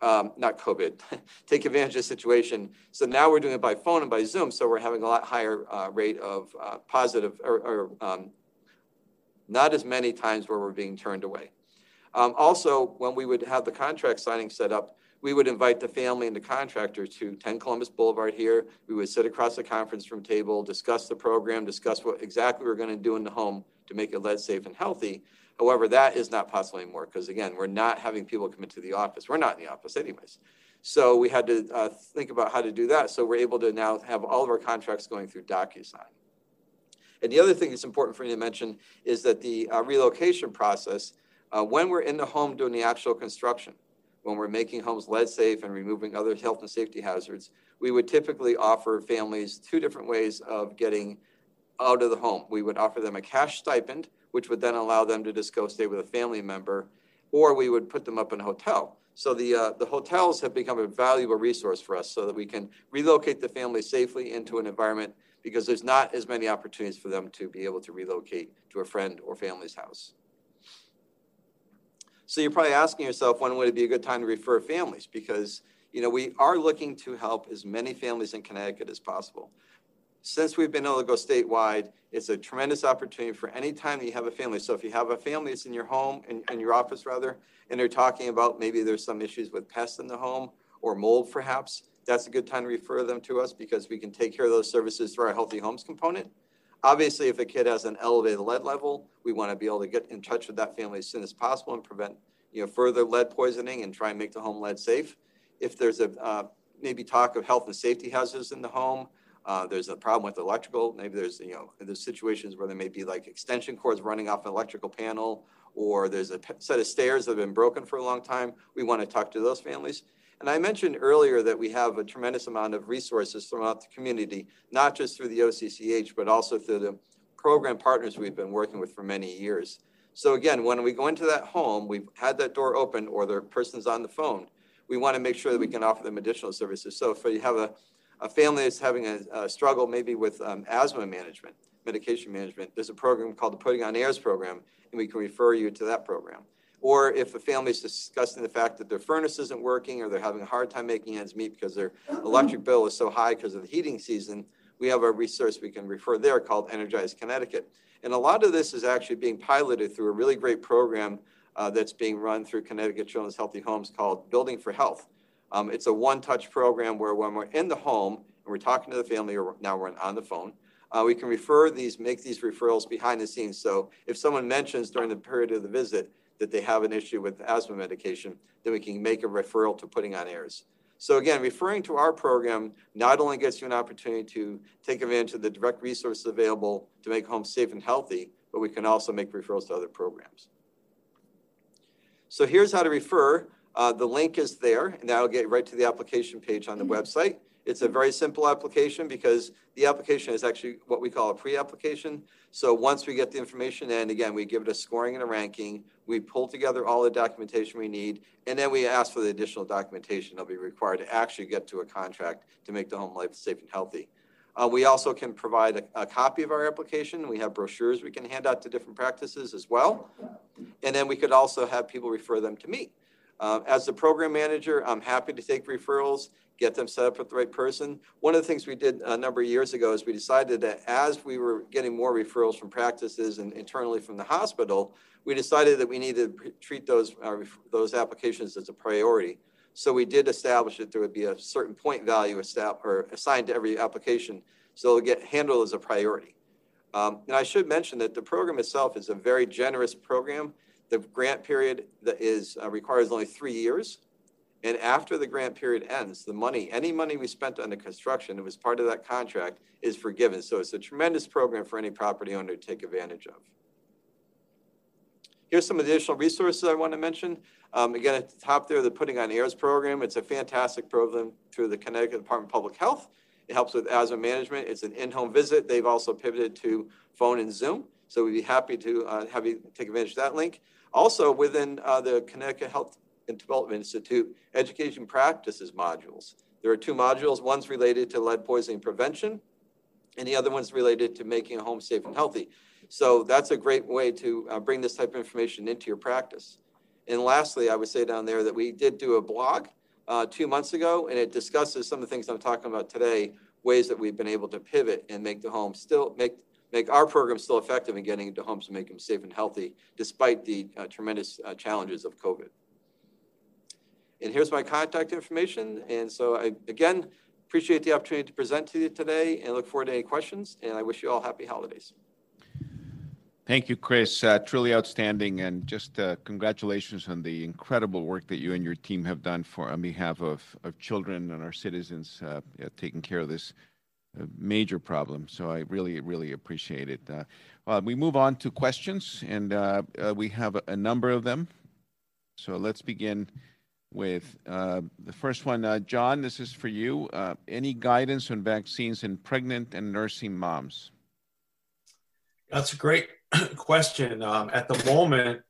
um, not COVID, [LAUGHS] take advantage of the situation. So now we're doing it by phone and by Zoom. So we're having a lot higher uh, rate of uh, positive or, or um, not as many times where we're being turned away. Um, also, when we would have the contract signing set up, we would invite the family and the contractor to 10 Columbus Boulevard here. We would sit across the conference room table, discuss the program, discuss what exactly we're going to do in the home to make it lead safe and healthy. However, that is not possible anymore because, again, we're not having people come into the office. We're not in the office, anyways. So we had to uh, think about how to do that. So we're able to now have all of our contracts going through DocuSign. And the other thing that's important for me to mention is that the uh, relocation process, uh, when we're in the home doing the actual construction, when we're making homes lead safe and removing other health and safety hazards, we would typically offer families two different ways of getting out of the home. We would offer them a cash stipend, which would then allow them to just go stay with a family member, or we would put them up in a hotel. So the, uh, the hotels have become a valuable resource for us so that we can relocate the family safely into an environment because there's not as many opportunities for them to be able to relocate to a friend or family's house. So you're probably asking yourself, when would it be a good time to refer families? Because you know we are looking to help as many families in Connecticut as possible. Since we've been able to go statewide, it's a tremendous opportunity for any time that you have a family. So if you have a family that's in your home, in, in your office rather, and they're talking about maybe there's some issues with pests in the home or mold perhaps, that's a good time to refer them to us because we can take care of those services through our healthy homes component. Obviously, if a kid has an elevated lead level, we want to be able to get in touch with that family as soon as possible and prevent you know, further lead poisoning and try and make the home lead safe. If there's a uh, maybe talk of health and safety hazards in the home, uh, there's a problem with electrical. Maybe there's you know there's situations where there may be like extension cords running off an electrical panel, or there's a set of stairs that have been broken for a long time. We want to talk to those families. And I mentioned earlier that we have a tremendous amount of resources throughout the community, not just through the OCCH, but also through the program partners we've been working with for many years. So again, when we go into that home, we've had that door open or the person's on the phone, we want to make sure that we can offer them additional services. So if you have a, a family that's having a, a struggle maybe with um, asthma management, medication management, there's a program called the Putting on Airs program, and we can refer you to that program. Or if a family is discussing the fact that their furnace isn't working or they're having a hard time making ends meet because their electric bill is so high because of the heating season, we have a resource we can refer there called Energize Connecticut. And a lot of this is actually being piloted through a really great program uh, that's being run through Connecticut Children's Healthy Homes called Building for Health. Um, it's a one-touch program where when we're in the home and we're talking to the family, or now we're on the phone, uh, we can refer these, make these referrals behind the scenes. So if someone mentions during the period of the visit that they have an issue with asthma medication, then we can make a referral to putting on airs. So again, referring to our program not only gets you an opportunity to take advantage of the direct resources available to make homes safe and healthy, but we can also make referrals to other programs. So here's how to refer. Uh, the link is there, and that'll get right to the application page on the website. It's a very simple application because the application is actually what we call a pre-application. So once we get the information in, again, we give it a scoring and a ranking. We pull together all the documentation we need, and then we ask for the additional documentation that'll be required to actually get to a contract to make the home life safe and healthy. Uh, we also can provide a, a, copy of our application. We have brochures we can hand out to different practices as well. And then we could also have people refer them to me. Uh, as the program manager, I'm happy to take referrals get them set up with the right person. One of the things we did a number of years ago is we decided that as we were getting more referrals from practices and internally from the hospital, we decided that we needed to treat those, uh, those applications as a priority. So we did establish that there would be a certain point value assigned to every application, so it'll get handled as a priority. Um, and I should mention that the program itself is a very generous program. The grant period that is uh, requires only three years, and after the grant period ends, the money, any money we spent on the construction, it was part of that contract, is forgiven. So it's a tremendous program for any property owner to take advantage of. Here's some additional resources I want to mention. Um, again, at the top there, the Putting on Airs program. It's a fantastic program through the Connecticut Department of Public Health. It helps with asthma management. It's an in-home visit. They've also pivoted to phone and Zoom. So we'd be happy to uh, have you take advantage of that link. Also, within uh, the Connecticut Health and Development Institute education practices modules. There are two modules. One's related to lead poisoning prevention, and the other one's related to making a home safe and healthy. So that's a great way to uh, bring this type of information into your practice. And lastly, I would say down there that we did do a blog uh, two months ago, and it discusses some of the things I'm talking about today, ways that we've been able to pivot and make the home still make make our program still effective in getting into homes and make them safe and healthy, despite the uh, tremendous uh, challenges of COVID. And here's my contact information. And so I, again, appreciate the opportunity to present to you today and look forward to any questions. And I wish you all happy holidays. Thank you, Chris. Uh, truly outstanding, and just uh, congratulations on the incredible work that you and your team have done for on behalf of, of children and our citizens, uh, taking care of this uh, major problem. So I really, really appreciate it. Uh, well, we move on to questions, and uh, we have a, a number of them. So let's begin with uh, the first one. Uh, John, this is for you. Uh, any guidance on vaccines in pregnant and nursing moms? That's a great [CLEARS THROAT] question. Um, at the moment,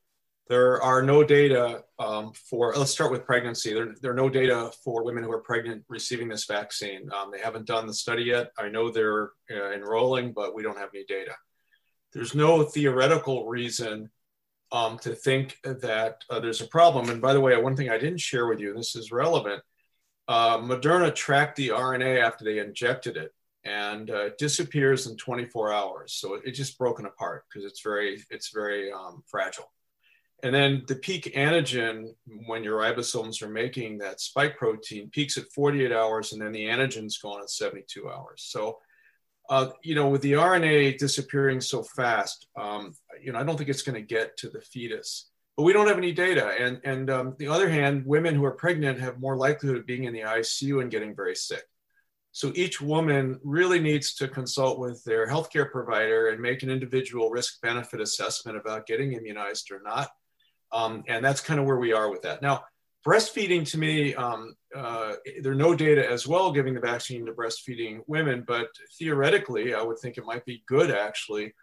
there are no data um, for, let's start with pregnancy. There, there, are no data for women who are pregnant receiving this vaccine. Um, they haven't done the study yet. I know they're uh, enrolling, but we don't have any data. There's no theoretical reason um, to think that uh, there's a problem. And by the way, one thing I didn't share with you, and this is relevant, uh, Moderna tracked the RNA after they injected it and uh, it disappears in 24 hours. So it, it just broken apart because it's very, it's very um, fragile. And then the peak antigen, when your ribosomes are making that spike protein, peaks at 48 hours, and then the antigen's gone at 72 hours. So uh, you know, with the RNA disappearing so fast, um, you know, I don't think it's going to get to the fetus. But we don't have any data. And, and um, the other hand, women who are pregnant have more likelihood of being in the ICU and getting very sick. So each woman really needs to consult with their healthcare provider and make an individual risk benefit assessment about getting immunized or not. Um, and that's kind of where we are with that. Now, breastfeeding to me, um, uh, there are no data as well giving the vaccine to breastfeeding women, but theoretically, I would think it might be good actually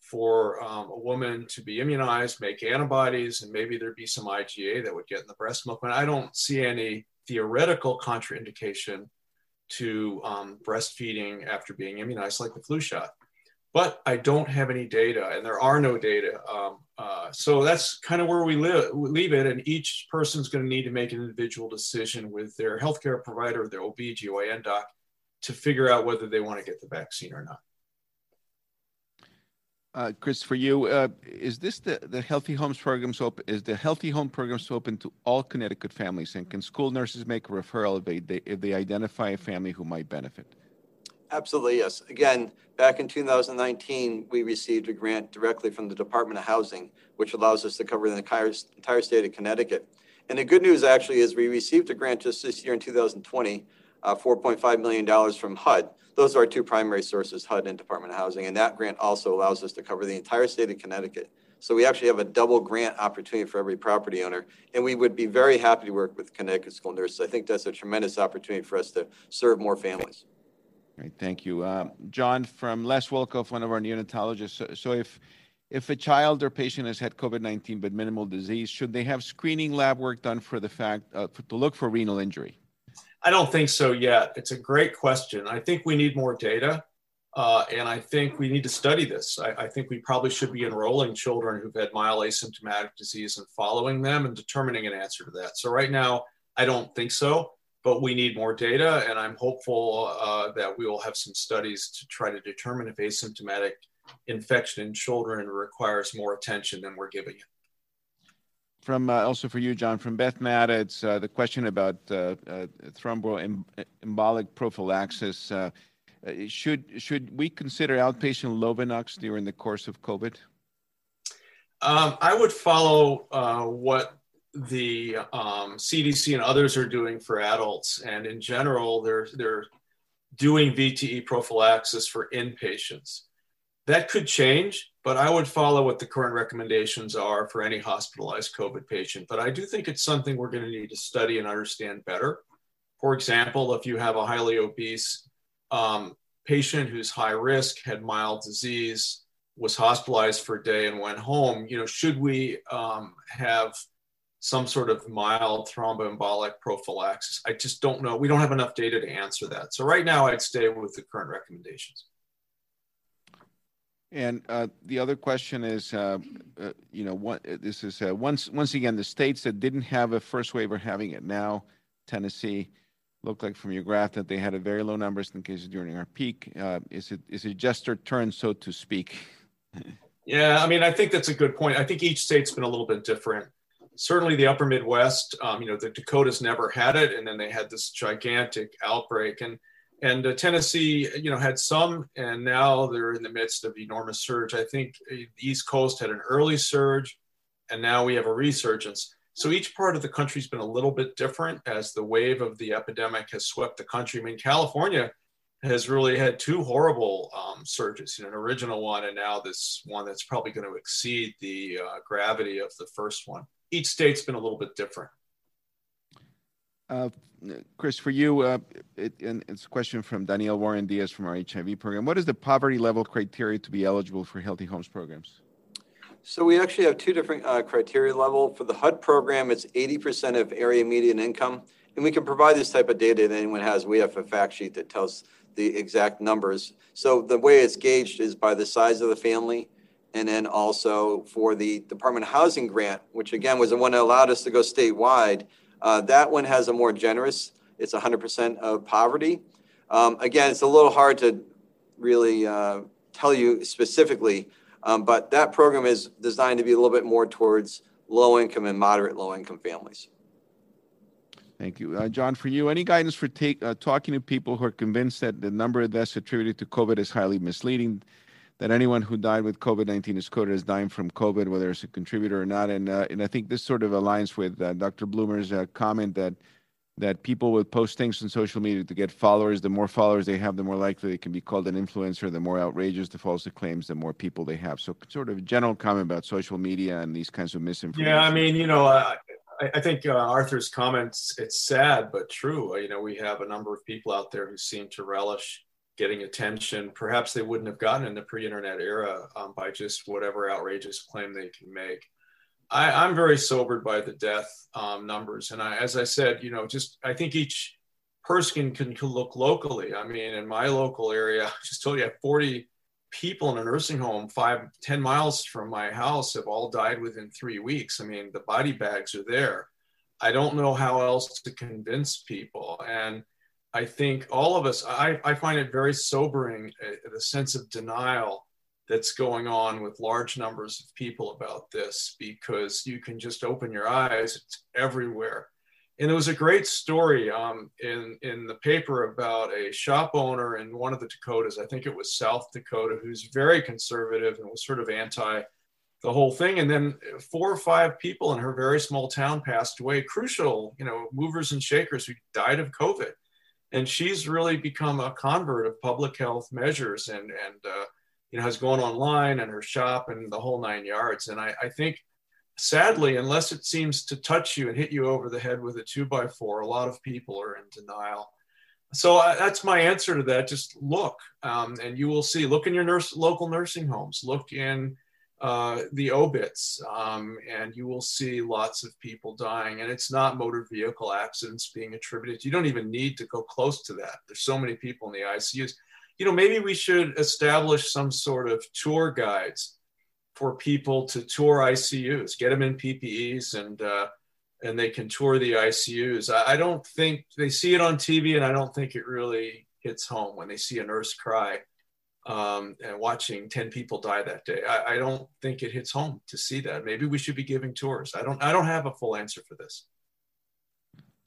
for um, a woman to be immunized, make antibodies, and maybe there'd be some IgA that would get in the breast milk. But I don't see any theoretical contraindication to um, breastfeeding after being immunized, like the flu shot. But I don't have any data, and there are no data. Um, uh, so that's kind of where we live, leave it. And each person's going to need to make an individual decision with their healthcare provider, their OB, GYN doc, to figure out whether they want to get the vaccine or not. Uh, Chris, for you, uh, is this the, the Healthy Homes program? Is the Healthy Home program open to all Connecticut families? And can school nurses make a referral if they, if they identify a family who might benefit? Absolutely, yes. Again, back in 2019, we received a grant directly from the Department of Housing, which allows us to cover the entire, entire state of Connecticut. And the good news actually is we received a grant just this year in 2020, uh, $4.5 million from HUD those are our two primary sources, HUD and Department of Housing. And that grant also allows us to cover the entire state of Connecticut. So we actually have a double grant opportunity for every property owner. And we would be very happy to work with Connecticut school nurses. I think that's a tremendous opportunity for us to serve more families. Great, thank you. Uh, John from Les Wolkoff, one of our neonatologists. So, so if if a child or patient has had COVID-19 but minimal disease, should they have screening lab work done for the fact uh, for, to look for renal injury? I don't think so yet. It's a great question. I think we need more data. Uh, and I think we need to study this. I, I, think we probably should be enrolling children who've had mild asymptomatic disease and following them and determining an answer to that. So, right now, I don't think so, but we need more data. And I'm hopeful uh, that we will have some studies to try to determine if asymptomatic infection in children requires more attention than we're giving it from uh, also for you, John, from Beth Matta, it's uh, the question about uh, uh thromboembolic prophylaxis. Uh, uh, should should we consider outpatient Lovenox during the course of COVID? Um, I would follow what the um, CDC and others are doing for adults, and in general, they're they're doing VTE prophylaxis for inpatients. That could change, but I would follow what the current recommendations are for any hospitalized COVID patient. But I do think it's something we're going to need to study and understand better. For example, if you have a highly obese um, patient who's high risk, had mild disease, was hospitalized for a day and went home, you know, should we um, have some sort of mild thromboembolic prophylaxis? I just don't know. We don't have enough data to answer that. So right now, I'd stay with the current recommendations. And uh, the other question is, uh, uh, you know, what this is uh, once once again the states that didn't have a first wave are having it now. Tennessee looked like from your graph that they had a very low numbers in cases during our peak. Uh, is it is it just their turn, so to speak? [LAUGHS] yeah, I mean, I think that's a good point. I think each state's been a little bit different. Certainly, the Upper Midwest, um, you know, the Dakotas never had it, and then they had this gigantic outbreak and and uh, Tennessee, you know, had some, and now they're in the midst of enormous surge. I think uh, the East Coast had an early surge, and now we have a resurgence. So each part of the country's been a little bit different as the wave of the epidemic has swept the country. I mean, California has really had two horrible um, surges, you know, an original one, and now this one that's probably going to exceed the uh, gravity of the first one. Each state's been a little bit different. Uh, Chris, for you, uh, it, it's a question from Danielle Warren Diaz from our HIV program. What is the poverty level criteria to be eligible for Healthy Homes programs? So we actually have two different uh, criteria level. For the HUD program, it's 80% of area median income. And we can provide this type of data that anyone has. We have a fact sheet that tells the exact numbers. So the way it's gauged is by the size of the family. And then also for the Department of Housing grant, which again was the one that allowed us to go statewide, uh, that one has a more generous, it's 100% of poverty. Um, again, it's a little hard to really uh, tell you specifically, um, but that program is designed to be a little bit more towards low income and moderate low income families. Thank you. Uh, John, for you, any guidance for take, uh, talking to people who are convinced that the number of deaths attributed to COVID is highly misleading? That anyone who died with COVID 19 is coded as dying from COVID, whether it's a contributor or not. And, uh, and I think this sort of aligns with uh, Dr. Bloomer's uh, comment that that people will post things on social media to get followers. The more followers they have, the more likely they can be called an influencer. The more outrageous the false claims, the more people they have. So, sort of general comment about social media and these kinds of misinformation. Yeah, I mean, you know, I, I think uh, Arthur's comments. It's sad but true. You know, we have a number of people out there who seem to relish getting attention. Perhaps they wouldn't have gotten in the pre-internet era um, by just whatever outrageous claim they can make. I, am very sobered by the death um, numbers, and I, as I said, you know, just I think each person can, can look locally. I mean, in my local area, [LAUGHS] I just told you I have 40 people in a nursing home five, 10 miles from my house have all died within three weeks. I mean, the body bags are there. I don't know how else to convince people. And I think all of us, I, I find it very sobering, uh, the sense of denial that's going on with large numbers of people about this because you can just open your eyes, it's everywhere. And there was a great story um, in, in the paper about a shop owner in one of the Dakotas, I think it was South Dakota, who's very conservative and was sort of anti the whole thing. And then four or five people in her very small town passed away, crucial, you know, movers and shakers who died of COVID. And she's really become a convert of public health measures and, and uh, you know, has gone online and her shop and the whole nine yards. And I, I think, sadly, unless it seems to touch you and hit you over the head with a two by four, a lot of people are in denial. So uh, that's my answer to that. Just look, um, and you will see. Look in your nurse, local nursing homes. Look in uh, the obits, um, and you will see lots of people dying. And it's not motor vehicle accidents being attributed. You don't even need to go close to that. There's so many people in the ICUs. You know, maybe we should establish some sort of tour guides for people to tour ICUs, get them in PPEs, and uh, and they can tour the ICUs. I, I don't think they see it on TV, and I don't think it really hits home when they see a nurse cry um, and watching 10 people die that day. I, I, don't think it hits home to see that. Maybe we should be giving tours. I don't, I don't have a full answer for this.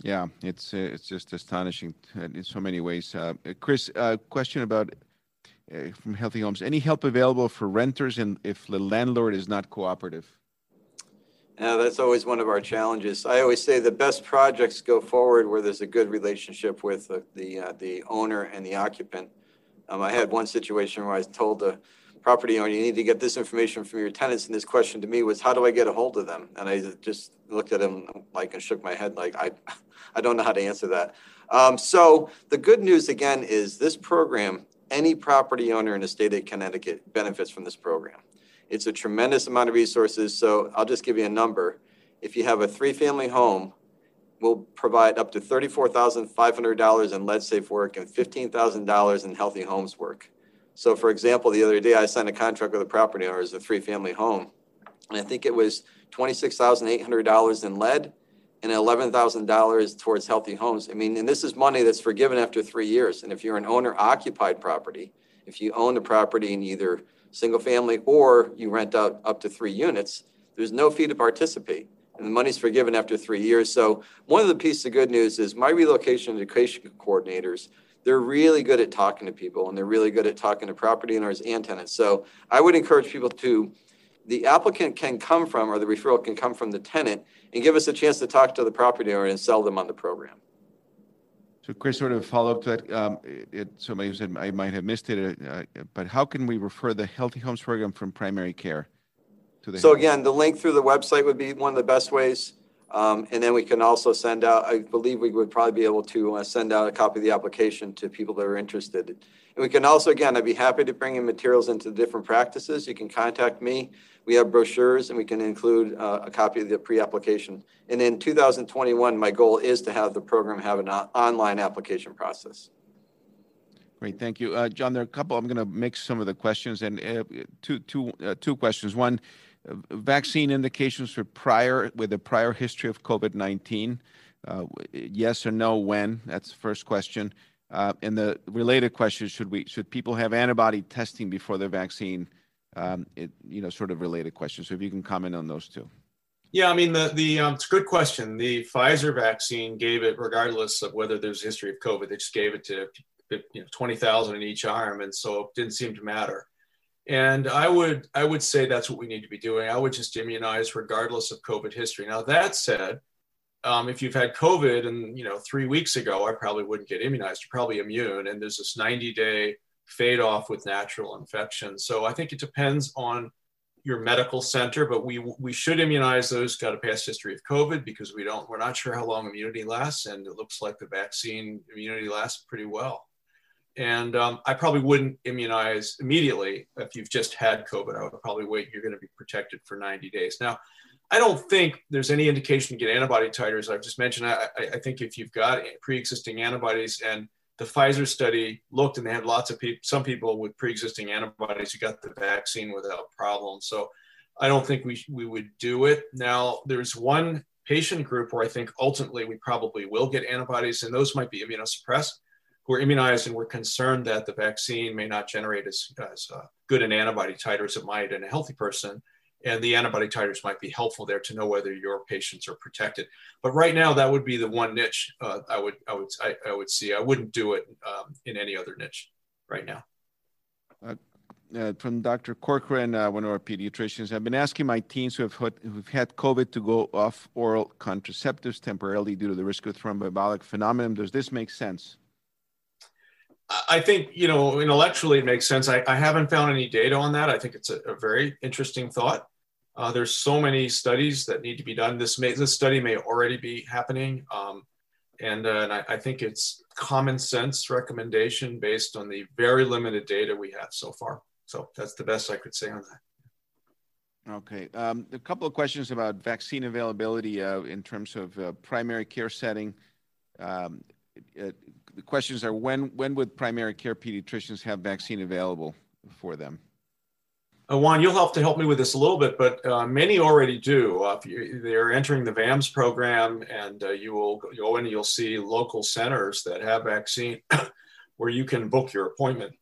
Yeah, it's uh, it's just astonishing in so many ways. Uh, Chris, uh, question about uh, from Healthy Homes: Any help available for renters, and if the landlord is not cooperative? Yeah, that's always one of our challenges. I always say the best projects go forward where there's a good relationship with the the, uh, the owner and the occupant. Um, I had one situation where I told the property owner, you need to get this information from your tenants. And this question to me was, how do I get a hold of them? And I just looked at him like and shook my head like, I, I don't know how to answer that. Um, so the good news again is this program, any property owner in the state of Connecticut benefits from this program. It's a tremendous amount of resources. So I'll just give you a number. If you have a three family home will provide up to $34,500 in lead safe work and $15,000 in healthy homes work. So, for example, the other day I signed a contract with a property owner as a three family home. And I think it was $26,800 in lead and $11,000 towards healthy homes. I mean, and this is money that's forgiven after three years. And if you're an owner occupied property, if you own the property in either single family or you rent out up to three units, there's no fee to participate and the money's forgiven after three years. So one of the pieces of good news is my relocation education coordinators, they're really good at talking to people and they're really good at talking to property owners and tenants. So I would encourage people to, the applicant can come from or the referral can come from the tenant and give us a chance to talk to the property owner and sell them on the program. So, Chris, sort of follow up to that. Um, it, somebody said I might have missed it, uh, but how can we refer the Healthy Homes program from primary care? So again, the link through the website would be one of the best ways. Um, and then we can also send out, I believe we would probably be able to uh, send out a copy of the application to people that are interested. And we can also, again, I'd be happy to bring in materials into the different practices. You can contact me. We have brochures and we can include uh, a copy of the pre-application. And in 2021, my goal is to have the program have an online application process. Great, thank you. Uh, John, there are a couple, I'm going to mix some of the questions and uh, two, two, uh, two questions. One, vaccine indications for prior with a prior history of COVID-19? Uh, yes or no? When? That's the first question. Uh, and the related question: Should we should people have antibody testing before the vaccine? Um, it, you know, sort of related questions. So if you can comment on those two. Yeah, I mean the the um, it's a good question. The Pfizer vaccine gave it regardless of whether there's a history of COVID. They just gave it to you know twenty thousand in each arm, and so it didn't seem to matter. And I would I would say that's what we need to be doing. I would just immunize regardless of COVID history. Now that said, um, if you've had COVID and you know three weeks ago, I probably wouldn't get immunized. You're probably immune, and there's this 90 day fade off with natural infection. So I think it depends on your medical center, but we we should immunize those got a past history of COVID because we don't we're not sure how long immunity lasts, and it looks like the vaccine immunity lasts pretty well. And um, I probably wouldn't immunize immediately if you've just had COVID. I would probably wait. You're going to be protected for 90 days. Now, I don't think there's any indication to get antibody titers. I've just mentioned. I, I think if you've got pre-existing antibodies, and the Pfizer study looked, and they had lots of people, some people with pre-existing antibodies who got the vaccine without problem. So, I don't think we we would do it. Now, there's one patient group where I think ultimately we probably will get antibodies, and those might be immunosuppressed who are immunized and we're concerned that the vaccine may not generate as, as uh, good an antibody titer as it might in a healthy person. And the antibody titers might be helpful there to know whether your patients are protected. But right now, that would be the one niche uh, I would I would I, I, would see. I wouldn't do it um, in any other niche right now. Uh, uh, from Dr. Corcoran, uh, one of our pediatricians, I've been asking my teens who have, who've had COVID to go off oral contraceptives temporarily due to the risk of thromboembolic phenomenon. Does this make sense? I think, you know, intellectually it makes sense. I, I haven't found any data on that. I think it's a, a very interesting thought. Uh, there's so many studies that need to be done. This may, this study may already be happening. Um, and, uh, and I, I, think it's common sense recommendation based on the very limited data we have so far. So that's the best I could say on that. Okay. Um, a couple of questions about vaccine availability uh, in terms of uh, primary care setting. Um, the questions are when when would primary care pediatricians have vaccine available for them? Uh, Juan, you'll have to help me with this a little bit, but uh, many already do. Uh, you, they're entering the VAMS program, and uh, you will go in and you'll see local centers that have vaccine [COUGHS] where you can book your appointment.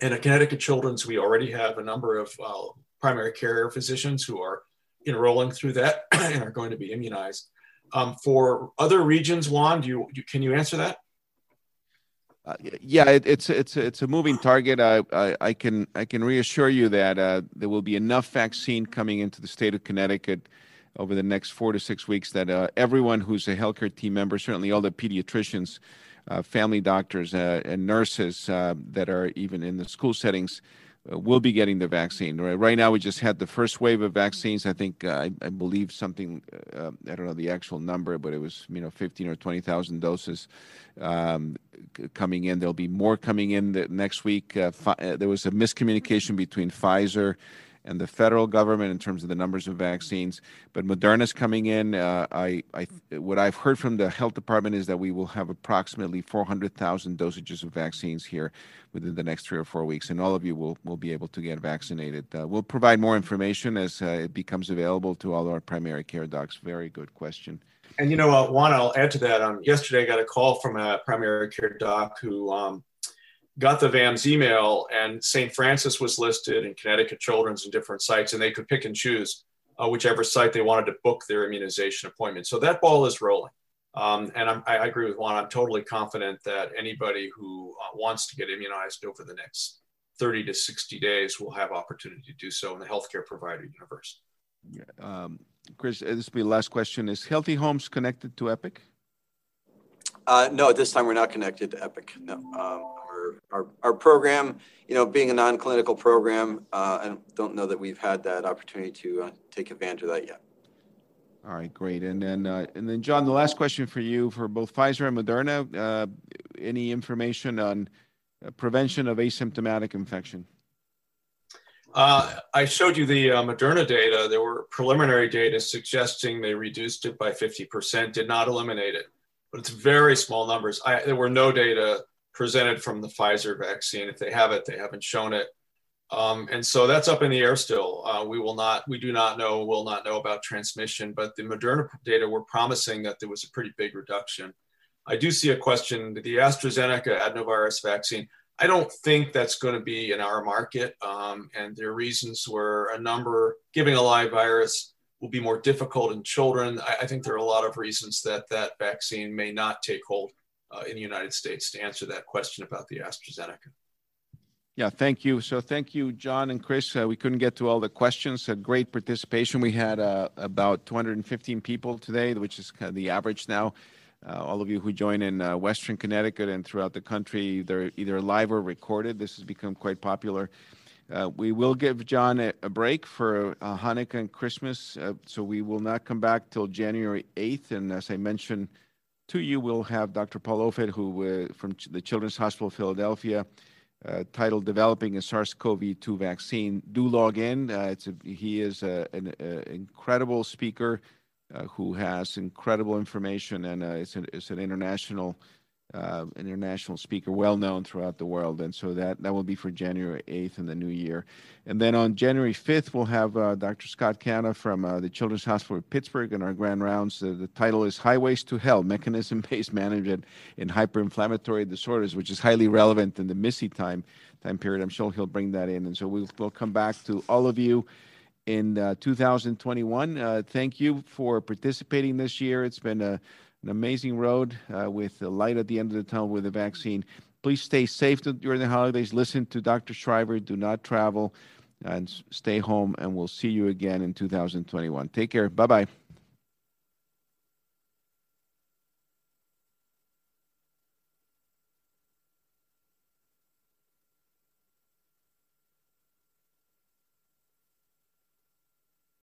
And at Connecticut Children's, we already have a number of uh, primary care physicians who are enrolling through that [COUGHS] and are going to be immunized. Um, for other regions, Juan, do you, can you answer that? Uh, yeah, it, it's it's it's a moving target. I, I, I can I can reassure you that uh, there will be enough vaccine coming into the state of Connecticut over the next four to six weeks that uh, everyone who's a healthcare team member, certainly all the pediatricians, uh, family doctors, uh, and nurses uh, that are even in the school settings, will be getting the vaccine. Right, right now, we just had the first wave of vaccines. I think uh, I, I, believe something. Uh, I don't know the actual number, but it was you know 15 or 20 thousand doses um, coming in. There'll be more coming in the next week. Uh, fi- uh, there was a miscommunication between Pfizer and the federal government in terms of the numbers of vaccines. But Moderna's coming in. Uh, I, I, what I've heard from the health department is that we will have approximately 400,000 dosages of vaccines here within the next three or four weeks, and all of you will, will be able to get vaccinated. Uh, we'll provide more information as uh, it becomes available to all our primary care docs. Very good question. And you know, uh, Juan, I'll add to that. Um, yesterday, I got a call from a primary care doc who um, got the VAMS email, and St. Francis was listed and Connecticut Children's and different sites, and they could pick and choose uh, whichever site they wanted to book their immunization appointment. So that ball is rolling. Um, and I'm, i agree with Juan. I'm totally confident that anybody who uh, wants to get immunized over the next 30 to 60 days will have opportunity to do so in the healthcare provider universe. Um, Chris, uh, this will be the last question. Is Healthy Homes connected to Epic? Uh, no, at this time we're not connected to Epic. No. Um, our, our program, you know, being a non-clinical program, uh, I don't know that we've had that opportunity to uh, take advantage of that yet. All right, great. And then, uh, and then, John, the last question for you for both Pfizer and Moderna. Uh, any information on uh, prevention of asymptomatic infection? Uh, I showed you the uh, Moderna data. There were preliminary data suggesting they reduced it by 50%, did not eliminate it, but it's very small numbers. I, there were no data presented from the Pfizer vaccine. If they have it, they haven't shown it. Um, and so that's up in the air still. Uh, we will not, we do not know, will not know about transmission, but the Moderna data were promising that there was a pretty big reduction. I do see a question, the AstraZeneca adenovirus vaccine, I don't think that's going to be in our market. Um, and there are reasons where a number, giving a live virus will be more difficult in children. I, I think there are a lot of reasons that that vaccine may not take hold uh, in the United States to answer that question about the AstraZeneca. Yeah, thank you. So thank you, John and Chris. Uh, we couldn't get to all the questions. A great participation. We had uh, about 215 people today, which is kind of the average now. Uh, all of you who join in uh, Western Connecticut and throughout the country, they're either live or recorded. This has become quite popular. Uh, we will give John a, a break for uh, Hanukkah and Christmas, so we will not come back till January 8th. And as I mentioned to you, we'll have Dr. Paul Offit, who uh, from Ch- the Children's Hospital Philadelphia, uh, titled "Developing a SARS-CoV-2 Vaccine." Do log in. Uh, it's a, he is a, an a incredible speaker uh, who has incredible information, and uh, it's, an, it's an international uh, international speaker, well known throughout the world. And so that, that will be for January 8th in the new year. And then on January 5th, we'll have uh, Dr. Scott Canna from uh, the Children's Hospital of Pittsburgh in our grand rounds. The title is Highways to Hell Mechanism Based Management in Hyperinflammatory Disorders, which is highly relevant in the MIS-C time, time period. I'm sure he'll bring that in. And so we'll, we'll come back to all of you in uh, 2021. Uh, thank you for participating this year. It's been a an amazing road uh, with the light at the end of the tunnel with the vaccine. Please stay safe during the holidays. Listen to Dr. Shriver. Do not travel and stay home. And we'll see you again in 2021. Take care. Bye bye.